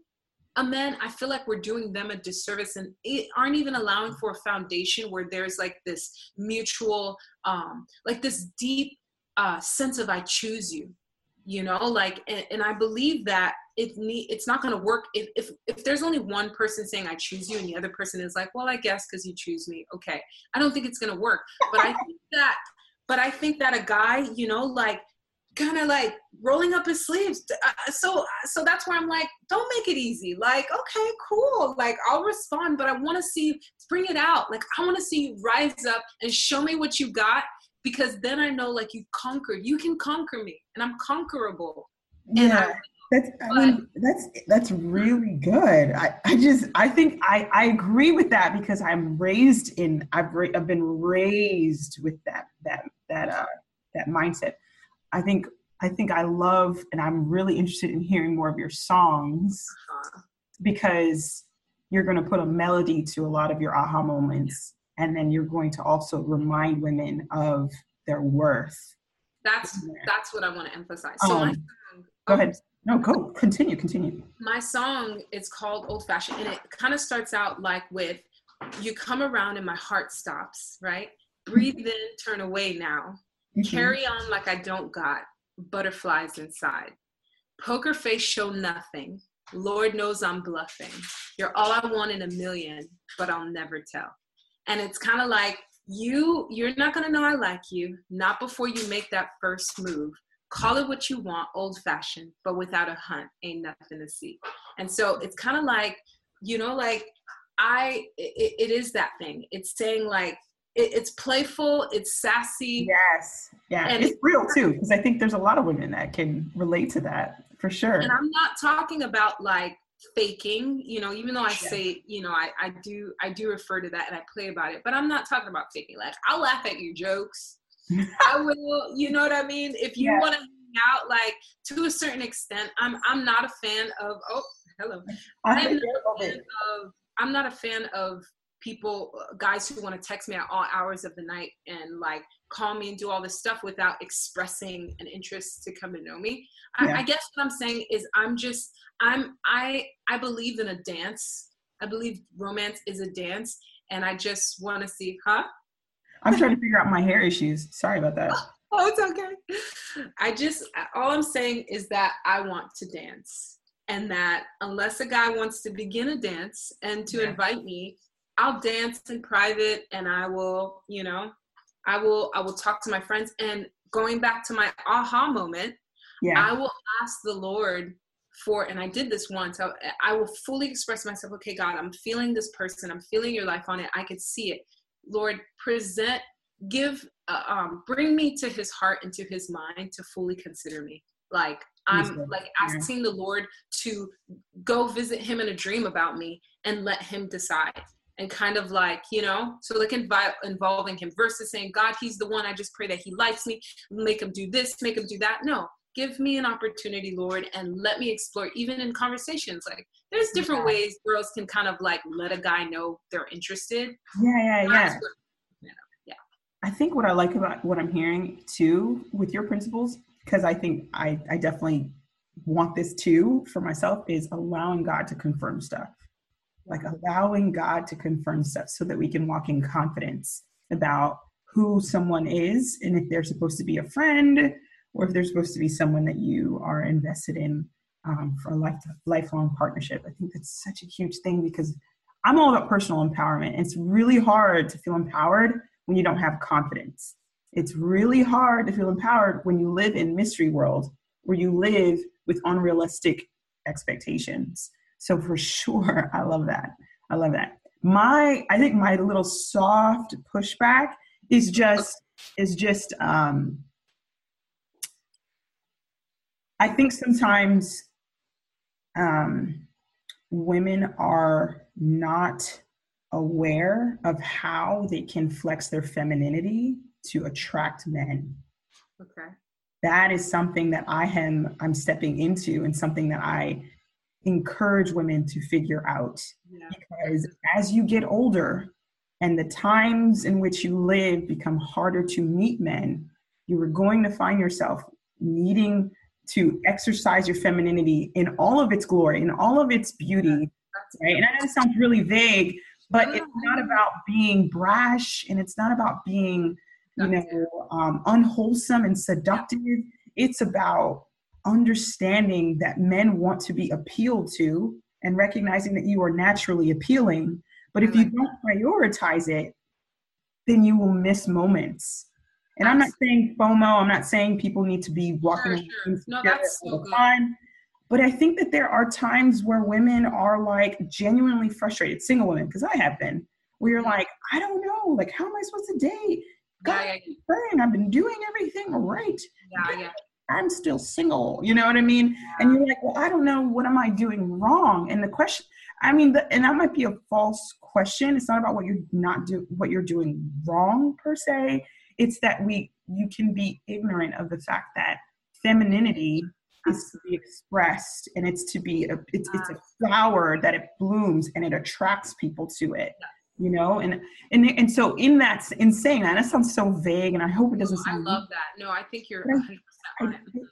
a man i feel like we're doing them a disservice and aren't even allowing for a foundation where there's like this mutual um like this deep uh, sense of I choose you, you know, like, and, and I believe that it need, it's not going to work if, if, if there's only one person saying I choose you and the other person is like, well, I guess because you choose me. Okay. I don't think it's going to work. But I think <laughs> that, but I think that a guy, you know, like kind of like rolling up his sleeves. Uh, so, so that's where I'm like, don't make it easy. Like, okay, cool. Like I'll respond, but I want to see, bring it out. Like I want to see you rise up and show me what you got because then I know like you've conquered. You can conquer me, and I'm conquerable. Yeah. that's I mean, that's that's really good. I, I just I think I, I agree with that because I'm raised in I've ra- I've been raised with that that that uh that mindset. I think I think I love and I'm really interested in hearing more of your songs uh-huh. because you're going to put a melody to a lot of your aha moments and then you're going to also remind women of their worth. That's that's what i want to emphasize. So um, song, go ahead. no go. Continue continue. my song is called old fashioned and it kind of starts out like with you come around and my heart stops right? Breathe in turn away now. Mm-hmm. carry on like i don't got butterflies inside. Poker face show nothing. Lord knows i'm bluffing. You're all i want in a million but i'll never tell and it's kind of like you you're not going to know i like you not before you make that first move. Call it what you want old fashioned but without a hunt ain't nothing to see. And so it's kind of like you know like i it, it is that thing. It's saying like it, it's playful it's sassy. Yes. Yeah and it's real too because i think there's a lot of women that can relate to that for sure. And i'm not talking about like faking you know even though i say you know I, I do i do refer to that and i play about it but i'm not talking about faking like i'll laugh at your jokes. <laughs> I will you know what i mean? If you yeah. want to hang out like to a certain extent i'm i'm not a fan of oh hello. I'm <laughs> not a fan of, I'm not a fan of people uh, guys who want to text me at all hours of the night and like call me and do all this stuff without expressing an interest to come to know me yeah. I, I guess what i'm saying is i'm just I'm I I believe in a dance. I believe romance is a dance, and I just want to see, huh? I'm trying to figure out my hair issues. Sorry about that. <laughs> Oh, it's okay. I just all I'm saying is that I want to dance, and that unless a guy wants to begin a dance and to yeah. invite me, I'll dance in private, and I will, you know, I will I will talk to my friends. And going back to my aha moment, yeah. I will ask the Lord for and i did this once I, I, will fully express myself okay god i'm feeling this person. I'm feeling your life on it. I could see it. Lord present give uh, um bring me to his heart and to his mind to fully consider me. Like i'm like asking the lord to go visit him in a dream about me and let him decide and kind of like you know so like invi- involving him versus saying god he's the one i just pray that he likes me make him do this make him do that. No give me an opportunity lord and let me explore even in conversations. Like there's different yeah. ways girls can kind of like let a guy know they're interested. Yeah yeah yeah. Yeah i think what i like about what i'm hearing too with your principles because i think i i definitely want this too for myself is allowing god to confirm stuff like allowing God to confirm stuff so that we can walk in confidence about who someone is and if they're supposed to be a friend or if they're supposed to be someone that you are invested in um, for a life, lifelong partnership. I think that's such a huge thing because I'm all about personal empowerment. It's really hard to feel empowered when you don't have confidence. It's really hard to feel empowered when you live in mystery world where you live with unrealistic expectations. So for sure, <laughs> I love that. I love that. My, I think my little soft pushback is just is just um I think sometimes um women are not aware of how they can flex their femininity to attract men. Okay. That is something that I am I'm stepping into and something that I encourage women to figure out yeah. because as you get older and the times in which you live become harder to meet men, you are going to find yourself needing to exercise your femininity in all of its glory, in all of its beauty. Right? And I know it sounds really vague, but it's not about being brash and it's not about being, you know, um, unwholesome and seductive. It's about understanding that men want to be appealed to and recognizing that you are naturally appealing. But if you don't prioritize it, then you will miss moments. And I'm not saying FOMO, I'm not saying people need to be walking sure, sure. no, that's all the time. But I think that there are times where women are like genuinely frustrated, single women, because I have been, where you're mm-hmm. like, I don't know, like, how am I supposed to date? God, yeah, yeah. I've been doing everything right. Yeah, yeah. I'm still single. You know what I mean? And you're like, well, I don't know. What am I doing wrong? And the question, I mean, the, and that might be a false question. It's not about what you're not do, what you're doing wrong per se. It's that we, you can be ignorant of the fact that femininity is to be expressed and it's to be a, it's, it's a flower that it blooms and it attracts people to it you know and and and so in that in saying that that sounds so vague and i hope it doesn't oh, sound i love that no i think you're I,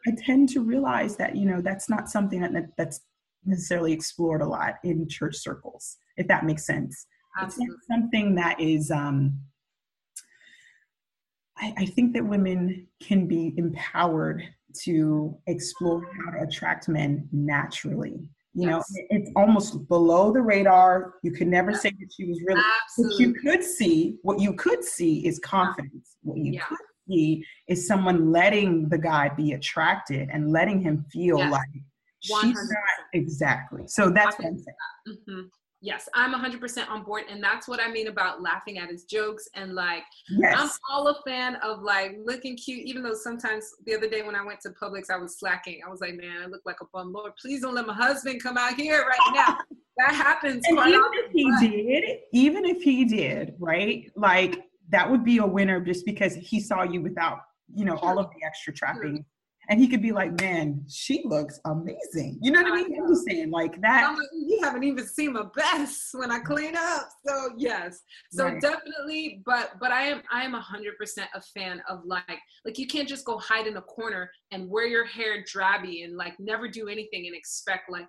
I, tend to realize that you know that's not something that, that that's necessarily explored a lot in church circles if that makes sense. Absolutely. it's something that is um I, I think that women can be empowered to explore how to attract men naturally. You know it's almost below the radar. You could never say that she was really Absolutely. what you could see what you could see is confidence. What you yeah. could see is someone letting the guy be attracted and letting him feel yes. like 100%. she's not exactly so that's what i'm saying mm-hmm yes, I'm 100% on board. And that's what I mean about laughing at his jokes. And like, yes. I'm all a fan of like looking cute, even though sometimes the other day when I went to Publix, I was slacking. I was like, man, I look like a bum. Lord, please don't let my husband come out here right now. <laughs> that happens. And even if he did, even if he did, right? Like, that would be a winner just because he saw you without, you know, all of the extra trappings and he could be like, "Man, she looks amazing." You know what I mean? I'm just saying, like that. you haven't even seen my best when I clean up. So yes, so right. definitely. But but I am I am a hundred percent a fan of like like you can't just go hide in a corner and wear your hair drabby and like never do anything and expect like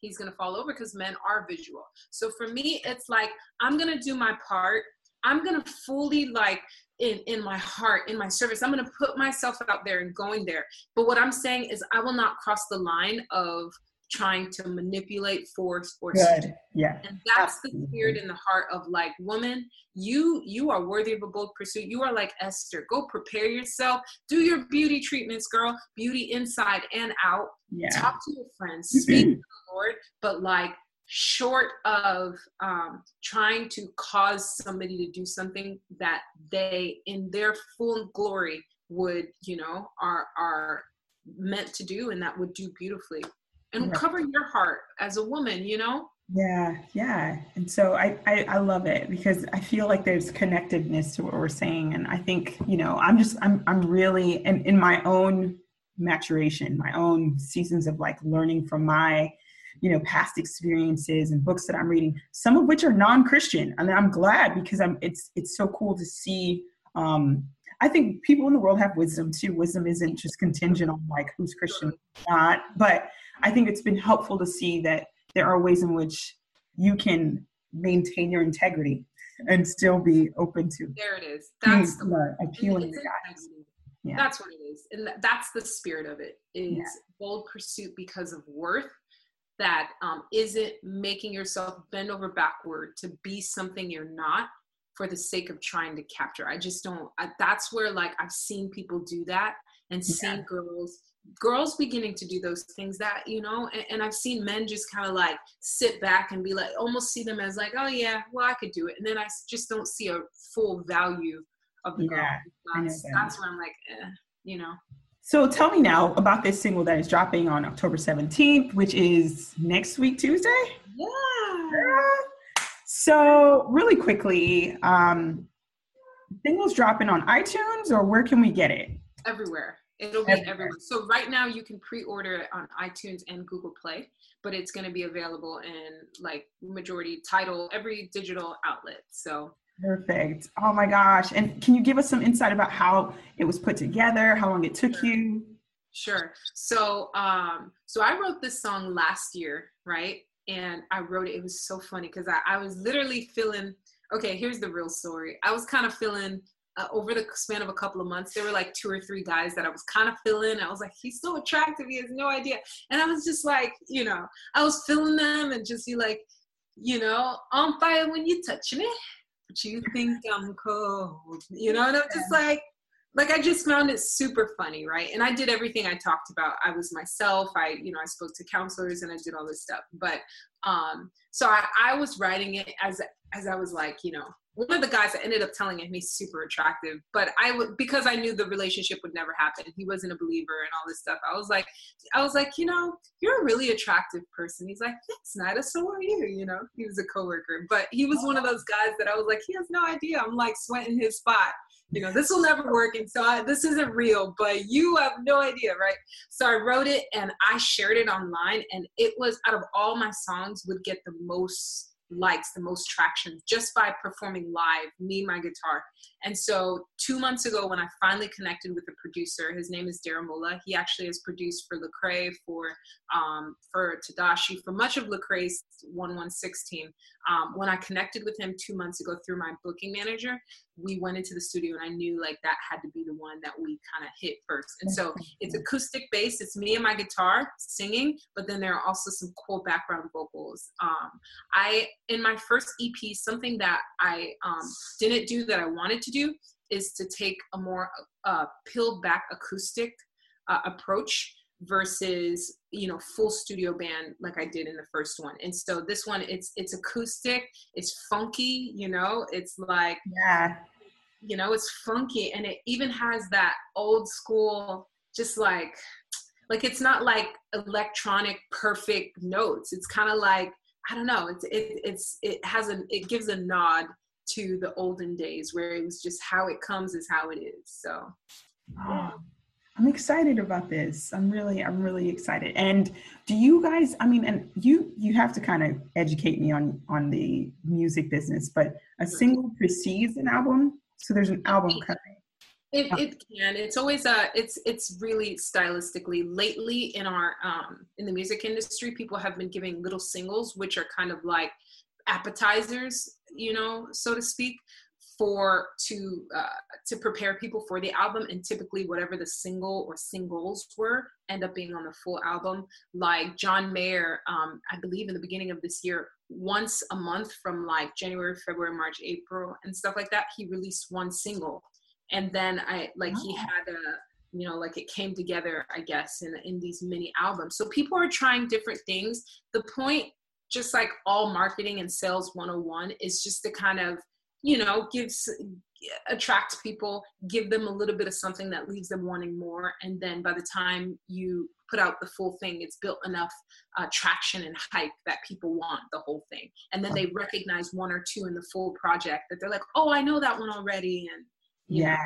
he's gonna fall over because men are visual. So for me, it's like I'm gonna do my part. I'm gonna fully like in in my heart in my service i'm going to put myself out there and going there. But what i'm saying is i will not cross the line of trying to manipulate force or Good. yeah. And that's Absolutely. the spirit in the heart of like woman you you are worthy of a bold pursuit. You are like esther. Go prepare yourself. Do your beauty treatments girl. Beauty inside and out. Yeah. talk to your friends. Speak to the lord. But like short of um, trying to cause somebody to do something that they in their full glory would you know are are meant to do and that would do beautifully and right. cover your heart as a woman you know Yeah, yeah. And so I, I, I love it because I feel like there's connectedness to what we're saying. And I think, you know, I'm just I'm I'm really in, in my own maturation, my own seasons of like learning from my, you know, past experiences and books that I'm reading, some of which are non-Christian. And I'm glad because I'm it's it's so cool to see um I think people in the world have wisdom too. Wisdom isn't just contingent on like who's Christian or not, but I think it's been helpful to see that there are ways in which you can maintain your integrity and still be open to. There it is. That's the appealing to. Yeah. That's what it is, and that's the spirit of it. Is yeah. bold pursuit because of worth that um, not making yourself bend over backward to be something you're not for the sake of trying to capture. I just don't. I, that's where like I've seen people do that and seen yeah. girls girls beginning to do those things that you know and, and i've seen men just kind of like sit back and be like almost see them as like oh yeah well i could do it and then i just don't see a full value of the yeah, girl that's, that's where i'm like eh, you know so tell me now about this single that is dropping on october 17th which is next week tuesday yeah, yeah. so really quickly um singles dropping on itunes or where can we get it everywhere It'll be everywhere. everywhere. So right now you can pre-order it on iTunes and Google Play, but it's going to be available in like majority title, every digital outlet. So perfect. Oh my gosh! And can you give us some insight about how it was put together? How long it took sure. you? Sure. So um, so I wrote this song last year, right? And I wrote it. It was so funny because I, I was literally feeling. Okay, here's the real story. I was kind of feeling uh, over the span of a couple of months, there were like two or three guys that I was kind of feeling. I was like, he's so attractive. He has no idea. And I was just like, you know, I was feeling them and just be like, you know, on fire when you're touching it, you think I'm cold, you know? And I'm just like, like I just found it super funny, right? And I did everything I talked about. I was myself. I, you know, I spoke to counselors and I did all this stuff. But um, so I, I was writing it as as I was like, you know, one of the guys that ended up telling him he's super attractive, but I would because I knew the relationship would never happen. He wasn't a believer and all this stuff. I was like, I was like, you know, you're a really attractive person. He's like, thanks, Nida. So are you? You know, he was a coworker, but he was one of those guys that I was like, he has no idea. I'm like sweating his spot. You know, this will never work, and so I, this isn't real. But you have no idea, right? So I wrote it and I shared it online, and it was out of all my songs would get the most likes, the most traction just by performing live, me, my guitar. And so two months ago, when I finally connected with the producer, his name is Daramola. He actually has produced for Lecrae, for um, for Tedashii, for much of Lecrae's 116 Um, when I connected with him two months ago through my booking manager, we went into the studio and I knew like that had to be the one that we kind of hit first. And so it's acoustic based. It's me and my guitar singing, but then there are also some cool background vocals. Um, I in my first EP, something that I um, didn't do that I wanted to do is to take a more uh, peeled back acoustic uh, approach versus you know full studio band like I did in the first one. And so this one it's it's acoustic, it's funky, you know, it's like yeah. You know, it's funky and it even has that old school just like like it's not like electronic perfect notes. It's kind of like I don't know, it's it it's it has a it gives a nod to the olden days where it was just how it comes is how it is. So yeah. I'm excited about this. I'm really, I'm really excited. And do you guys, I mean, and you you have to kind of educate me on on the music business, but a single precedes an album. So there's an album coming. It, it can. It's always a. It's it's really stylistically. Lately in our um in the music industry, people have been giving little singles, which are kind of like appetizers, you know, so to speak, for to uh, to prepare people for the album. And typically, whatever the single or singles were, end up being on the full album. Like John Mayer, um, I believe in the beginning of this year, once a month from like January, February, March, April, and stuff like that, he released one single. And then I like oh. he had a you know like it came together i guess in in these mini albums so people are trying different things the point just like all marketing and sales 101 is just to kind of you know gives attracts people, give them a little bit of something that leaves them wanting more. And then by the time you put out the full thing, it's built enough uh, traction and hype that people want the whole thing. And then they recognize one or two in the full project that they're like, oh, I know that one already. And yes.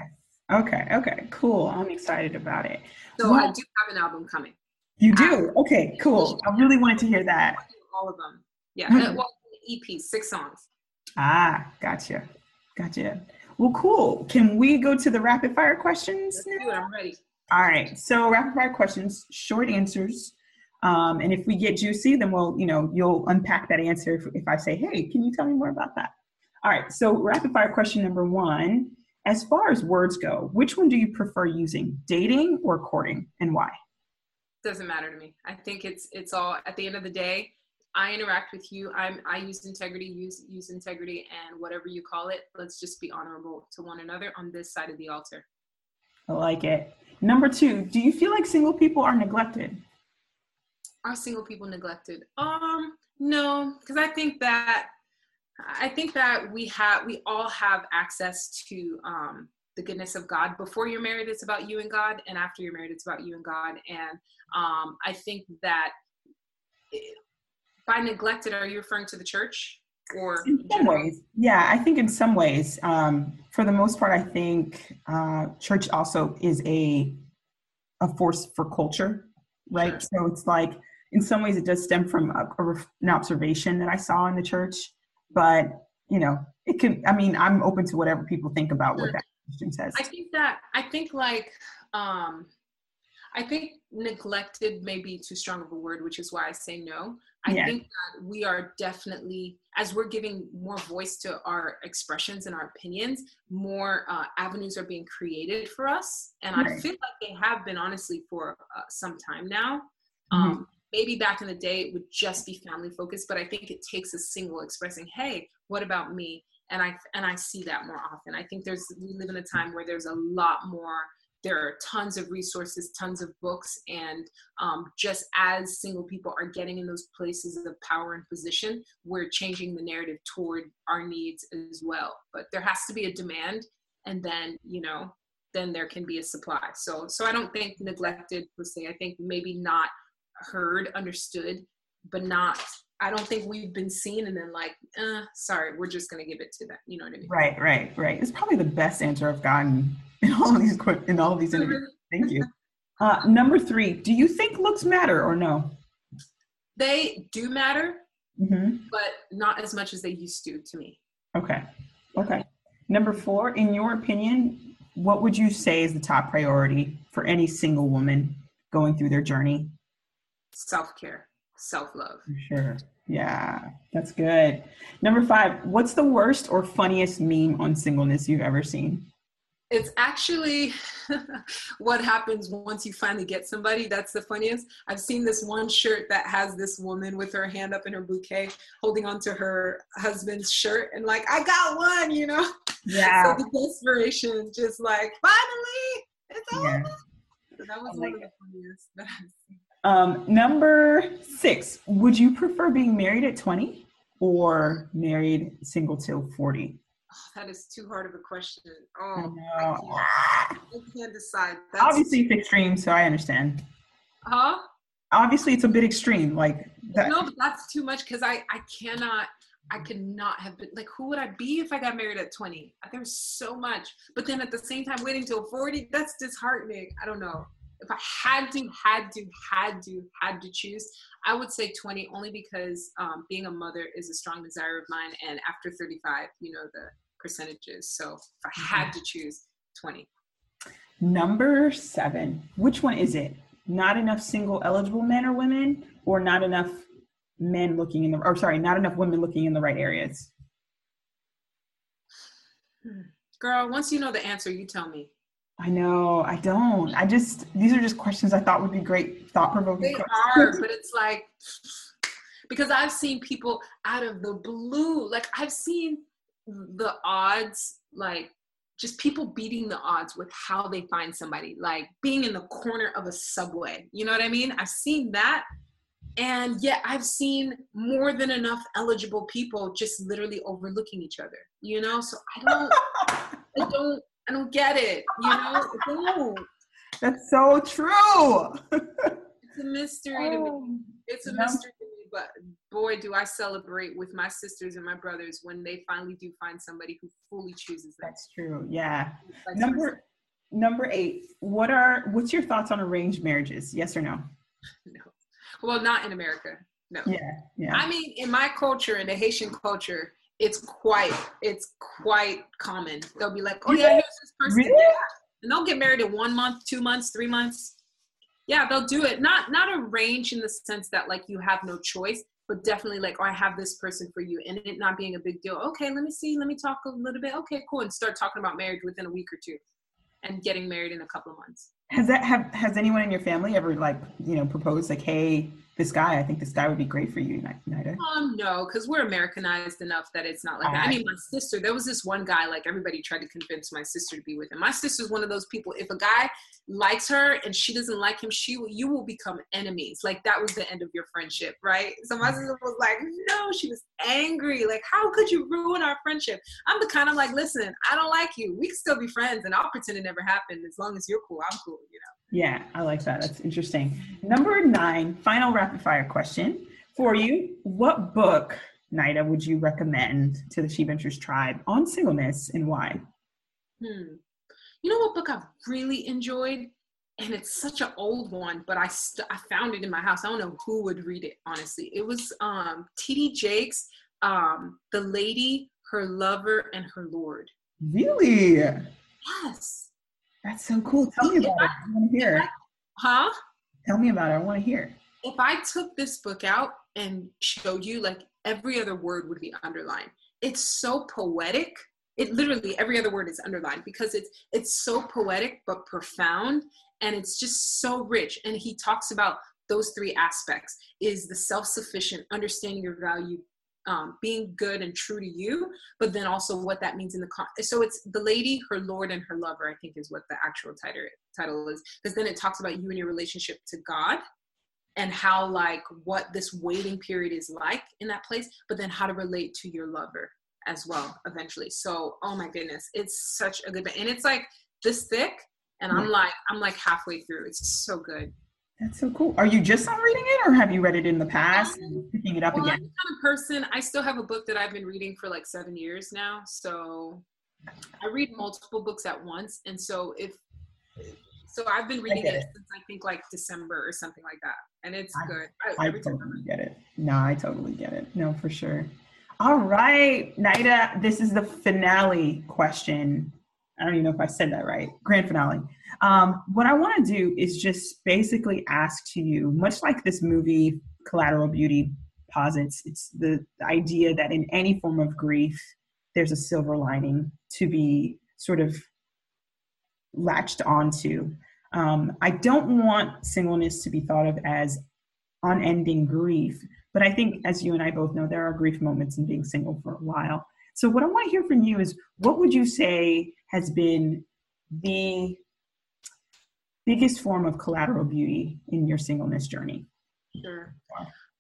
Okay. Okay. Cool. I'm excited about it. So well, I do have an album coming. You do? Okay. Cool. I really wanted to hear that. All of them. Yeah. Mm-hmm. Well, EP, six songs. Ah, gotcha. Gotcha. Well, cool. Can we go to the rapid fire questions? Now? I'm ready. All right. So rapid fire questions, short answers. Um, and if we get juicy, then we'll, you know, you'll unpack that answer if, if I say, hey, can you tell me more about that? All right. So rapid fire question number one. As far as words go, which one do you prefer using, dating or courting, and why? Doesn't matter to me. I think it's it's all at the end of the day. I interact with you. I'm I use integrity, use use integrity, and whatever you call it, let's just be honorable to one another on this side of the altar. I like it. Number two, do you feel like single people are neglected? Are single people neglected? Um, no, because I think that I think that we have we all have access to um the goodness of God. Before you're married, it's about you and God, and after you're married, it's about you and God. And um, I think that by neglected, are you referring to the church or? In some ways, yeah. I think in some ways, um, for the most part, I think uh, church also is a a force for culture, right? Sure. So it's like in some ways it does stem from a, a, an observation that I saw in the church, but you know, it can. I mean, I'm open to whatever people think about what that question says. I think that I think like um, I think neglected may be too strong of a word, which is why I say no. I yeah. think that we are definitely, as we're giving more voice to our expressions and our opinions, more uh, avenues are being created for us. And right. I feel like they have been, honestly, for uh, some time now. Mm-hmm. Um, maybe back in the day it would just be family focused, but I think it takes a single expressing, "Hey, what about me?" And I and I see that more often. I think there's we live in a time where there's a lot more there are tons of resources, tons of books, and um, just as single people are getting in those places of power and position, we're changing the narrative toward our needs as well. But there has to be a demand, and then you know, then there can be a supply. So, so I don't think neglected per se. I think maybe not heard, understood, but not I don't think we've been seen and then like, uh, sorry, we're just gonna give it to them. You know what I mean? Right, right, right. It's probably the best answer I've gotten <laughs> in all these in all these interviews. <laughs> Thank you. Uh, number three, do you think looks matter or no? They do matter, mm-hmm. but not as much as they used to to me. Okay. Okay. Number four, in your opinion, what would you say is the top priority for any single woman going through their journey? Self care, self love. Sure. Yeah, that's good. Number five, what's the worst or funniest meme on singleness you've ever seen? It's actually <laughs> what happens once you finally get somebody. That's the funniest. I've seen this one shirt that has this woman with her hand up in her bouquet holding onto her husband's shirt. And like i got one you know? Yeah. So the desperation just like finally! It's over yeah. so that was like one of the funniest that i've seen. Um, number six would you prefer being married at 20 or married single till 40 Oh, that is too hard of a question. Oh, I, I, can't, decide. That's Obviously, it's extreme, so I understand. Huh? Obviously, it's a bit extreme. Like that. No, but that's too much because I I cannot. I could not have been like, who would I be if I got married at 20? There's so much. But then at the same time, waiting till 40, that's disheartening. I don't know. If I had to, had to, had to, had to choose, I would say 20 only because um, being a mother is a strong desire of mine. And after 35, you know, the percentages. So if I had mm-hmm. to choose 20. Number seven, which one is it? Not enough single eligible men or women, or not enough men looking in the, or sorry, not enough women looking in the right areas? Hmm. Girl, once you know the answer, you tell me. I know. I don't. I just these are just questions I thought would be great thought provoking. They questions. are, <laughs> but it's like because I've seen people out of the blue. Like I've seen the odds, like just people beating the odds with how they find somebody, like being in the corner of a subway. You know what I mean? I've seen that. And yet I've seen more than enough eligible people just literally overlooking each other, you know? So I don't I don't I don't get it. You know. That's so true. <laughs> it's a mystery oh, to me. Oh, it's a mystery to me, but boy, do I celebrate with my sisters and my brothers when they finally do find somebody who fully chooses them. That's true. Yeah. Number number eight. What are what's your thoughts on arranged marriages? Yes or no? <laughs> No. Well, not in America. No. Yeah. Yeah. I mean, in my culture, in the Haitian culture, it's quite it's quite common. They'll be like, "Oh yeah, here's this person," really? and they'll get married in one month, two months, three months. Yeah, they'll do it. Not not arrange in the sense that like you have no choice, but definitely like, "Oh, I have this person for you," and it not being a big deal. Okay, let me see, let me talk a little bit. Okay, cool, and start talking about marriage within a week or two, and getting married in a couple of months. Has that have has anyone in your family ever like you know proposed like, "Hey, this guy. I think this guy would be great for you, Nida. Um, no, because we're Americanized enough that it's not like that. I mean, my sister, there was this one guy, like everybody tried to convince my sister to be with him. My sister's one of those people, if a guy likes her and she doesn't like him, she you will become enemies. Like that was the end of your friendship, right? So my sister was like, no, she was angry. Like, how could you ruin our friendship? I'm the kind of like, listen, I don't like you. We can still be friends and I'll pretend it never happened as long as you're cool. I'm cool, you know. Yeah, I like that. That's interesting. Number nine, final rapid fire question for you. What book, Nida, would you recommend to the She Ventures tribe on singleness and why? Hmm. You know what book I've really enjoyed? And it's such an old one, but I st- I found it in my house. I don't know who would read it, honestly. It was um, T.D. Jakes, um, The Lady, Her Lover, and Her Lord. Really? Yes. That's so cool. Tell me about it. I want to hear. huh? Tell me about it. I want to hear. If I took this book out and showed you, like every other word would be underlined. It's so poetic. It literally every other word is underlined because it's it's so poetic but profound and it's just so rich. And he talks about those three aspects is the self-sufficient understanding your value um, being good and true to you, but then also what that means in the con- so it's the lady, her lord, and her lover. I think is what the actual title title is, because then it talks about you and your relationship to God, and how like what this waiting period is like in that place, but then how to relate to your lover as well eventually. So oh my goodness, it's such a good and it's like this thick, and I'm like I'm like halfway through. It's so good. That's so cool. Are you just on reading it or have you read it in the past um, picking it up well, again? I'm the kind of person, I still have a book that I've been reading for like seven years now. So I read multiple books at once. And so if, so I've been reading it, it, since I think like December or something like that. And it's I, good. I, I totally get it. No, I totally get it. No, for sure. All right, Nida, this is the finale question. I don't even know if I said that right. Grand finale. Um, what I want to do is just basically ask to you, much like this movie Collateral Beauty posits, it's the, idea that in any form of grief, there's a silver lining to be sort of latched onto. Um, I don't want singleness to be thought of as unending grief, but I think, as you and I both know, there are grief moments in being single for a while. So, what I want to hear from you is what would you say has been the biggest form of collateral beauty in your singleness journey? Sure.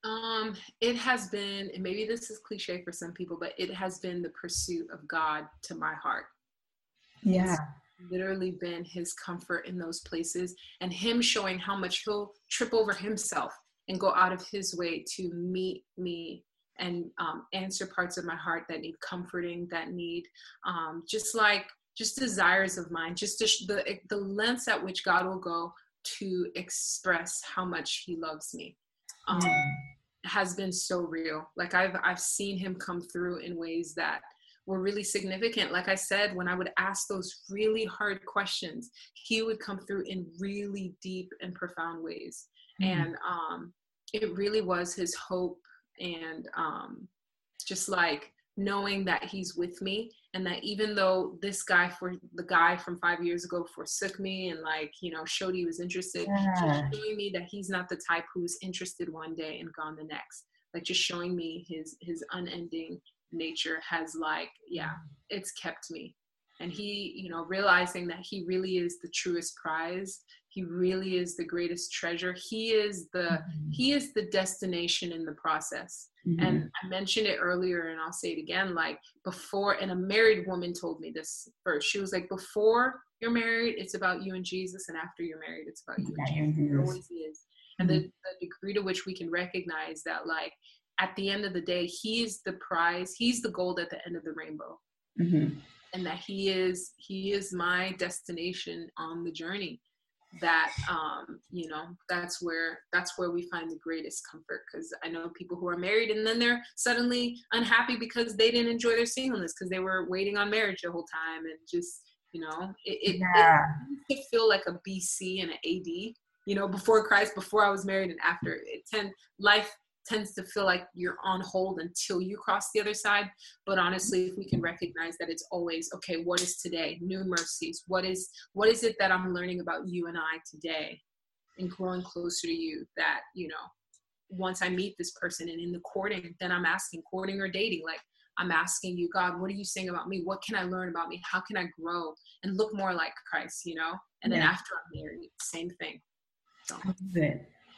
Um, it has been, and maybe this is cliche for some people, but it has been the pursuit of God to my heart. Yeah. It's literally been his comfort in those places and him showing how much he'll trip over himself and go out of his way to meet me and um, answer parts of my heart that need comforting, that need um, just like just desires of mine, just the the lengths at which God will go to express how much He loves me. Um, has been so real. Like I've I've seen Him come through in ways that were really significant. Like I said, when I would ask those really hard questions, He would come through in really deep and profound ways. Mm-hmm. And um, it really was His hope and um, just like knowing that He's with me and that even though this guy for the guy from five years ago forsook me and like you know showed he was interested yeah. showing me that he's not the type who's interested one day and gone the next like just showing me his his unending nature has like yeah it's kept me and he you know realizing that he really is the truest prize he really is the greatest treasure he is the mm-hmm. he is the destination in the process mm-hmm. and i mentioned it earlier and i'll say it again like before and a married woman told me this first she was like before you're married it's about you and jesus and after you're married it's about you and jesus it always is and the, mm-hmm. the degree to which we can recognize that like at the end of the day he's the prize he's the gold at the end of the rainbow mm-hmm. and that he is he is my destination on the journey that um, you know that's where that's where we find the greatest comfort because i know people who are married and then they're suddenly unhappy because they didn't enjoy their singleness because they were waiting on marriage the whole time and just you know it, it, yeah. it, feel like a bc and an ad you know before christ before i was married and after it tend life tends to feel like you're on hold until you cross the other side. But honestly, if we can recognize that it's always okay, what is today? New mercies. What is what is it that I'm learning about you and I today and growing closer to you that, you know, once I meet this person and in the courting, then I'm asking, courting or dating, like I'm asking you, God, what are you saying about me? What can I learn about me? How can I grow and look more like Christ, you know? And then yeah. after I'm married, same thing. So.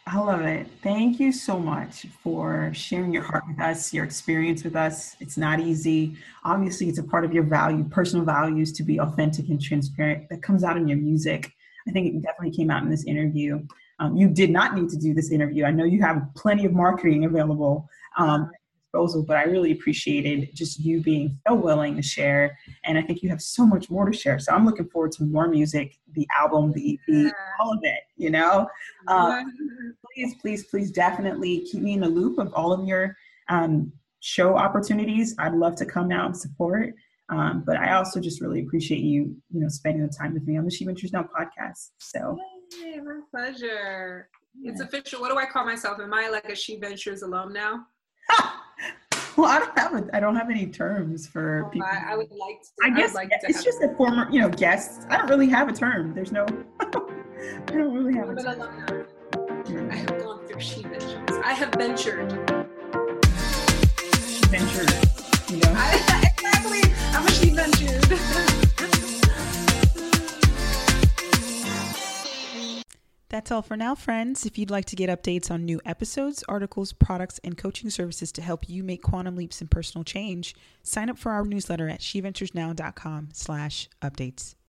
I love it. Thank you so much for sharing your heart with us, your experience with us. It's not easy. Obviously, it's a part of your value, personal values to be authentic and transparent. That comes out in your music. I think it definitely came out in this interview. Um, you did not need to do this interview. I know you have plenty of marketing available um, but I really appreciated just you being so willing to share. And I think you have so much more to share. So I'm looking forward to more music, the album, the EP, all of it, you know? Uh, please, please, please definitely keep me in the loop of all of your um, show opportunities. I'd love to come out and support. Um, but I also just really appreciate you, you know, spending the time with me on the She Ventures Now podcast. So, Yay, my pleasure. Yeah. It's official. What do I call myself? Am I like a She Ventures alum now? <laughs> <laughs> well, I don't have a, I don't have any terms for oh, people. I, I, would like to. I guess like it's just a former, you know, guest. I don't really have a term. There's no. <laughs> I don't really have a term. I have gone through she ventures. I have ventured. Ventured. You know. <laughs> I, exactly. I'm a she ventured. That's all for now, friends. If you'd like to get updates on new episodes, articles, products, and coaching services to help you make quantum leaps in personal change, sign up for our newsletter at sheventuresnow.com slash updates.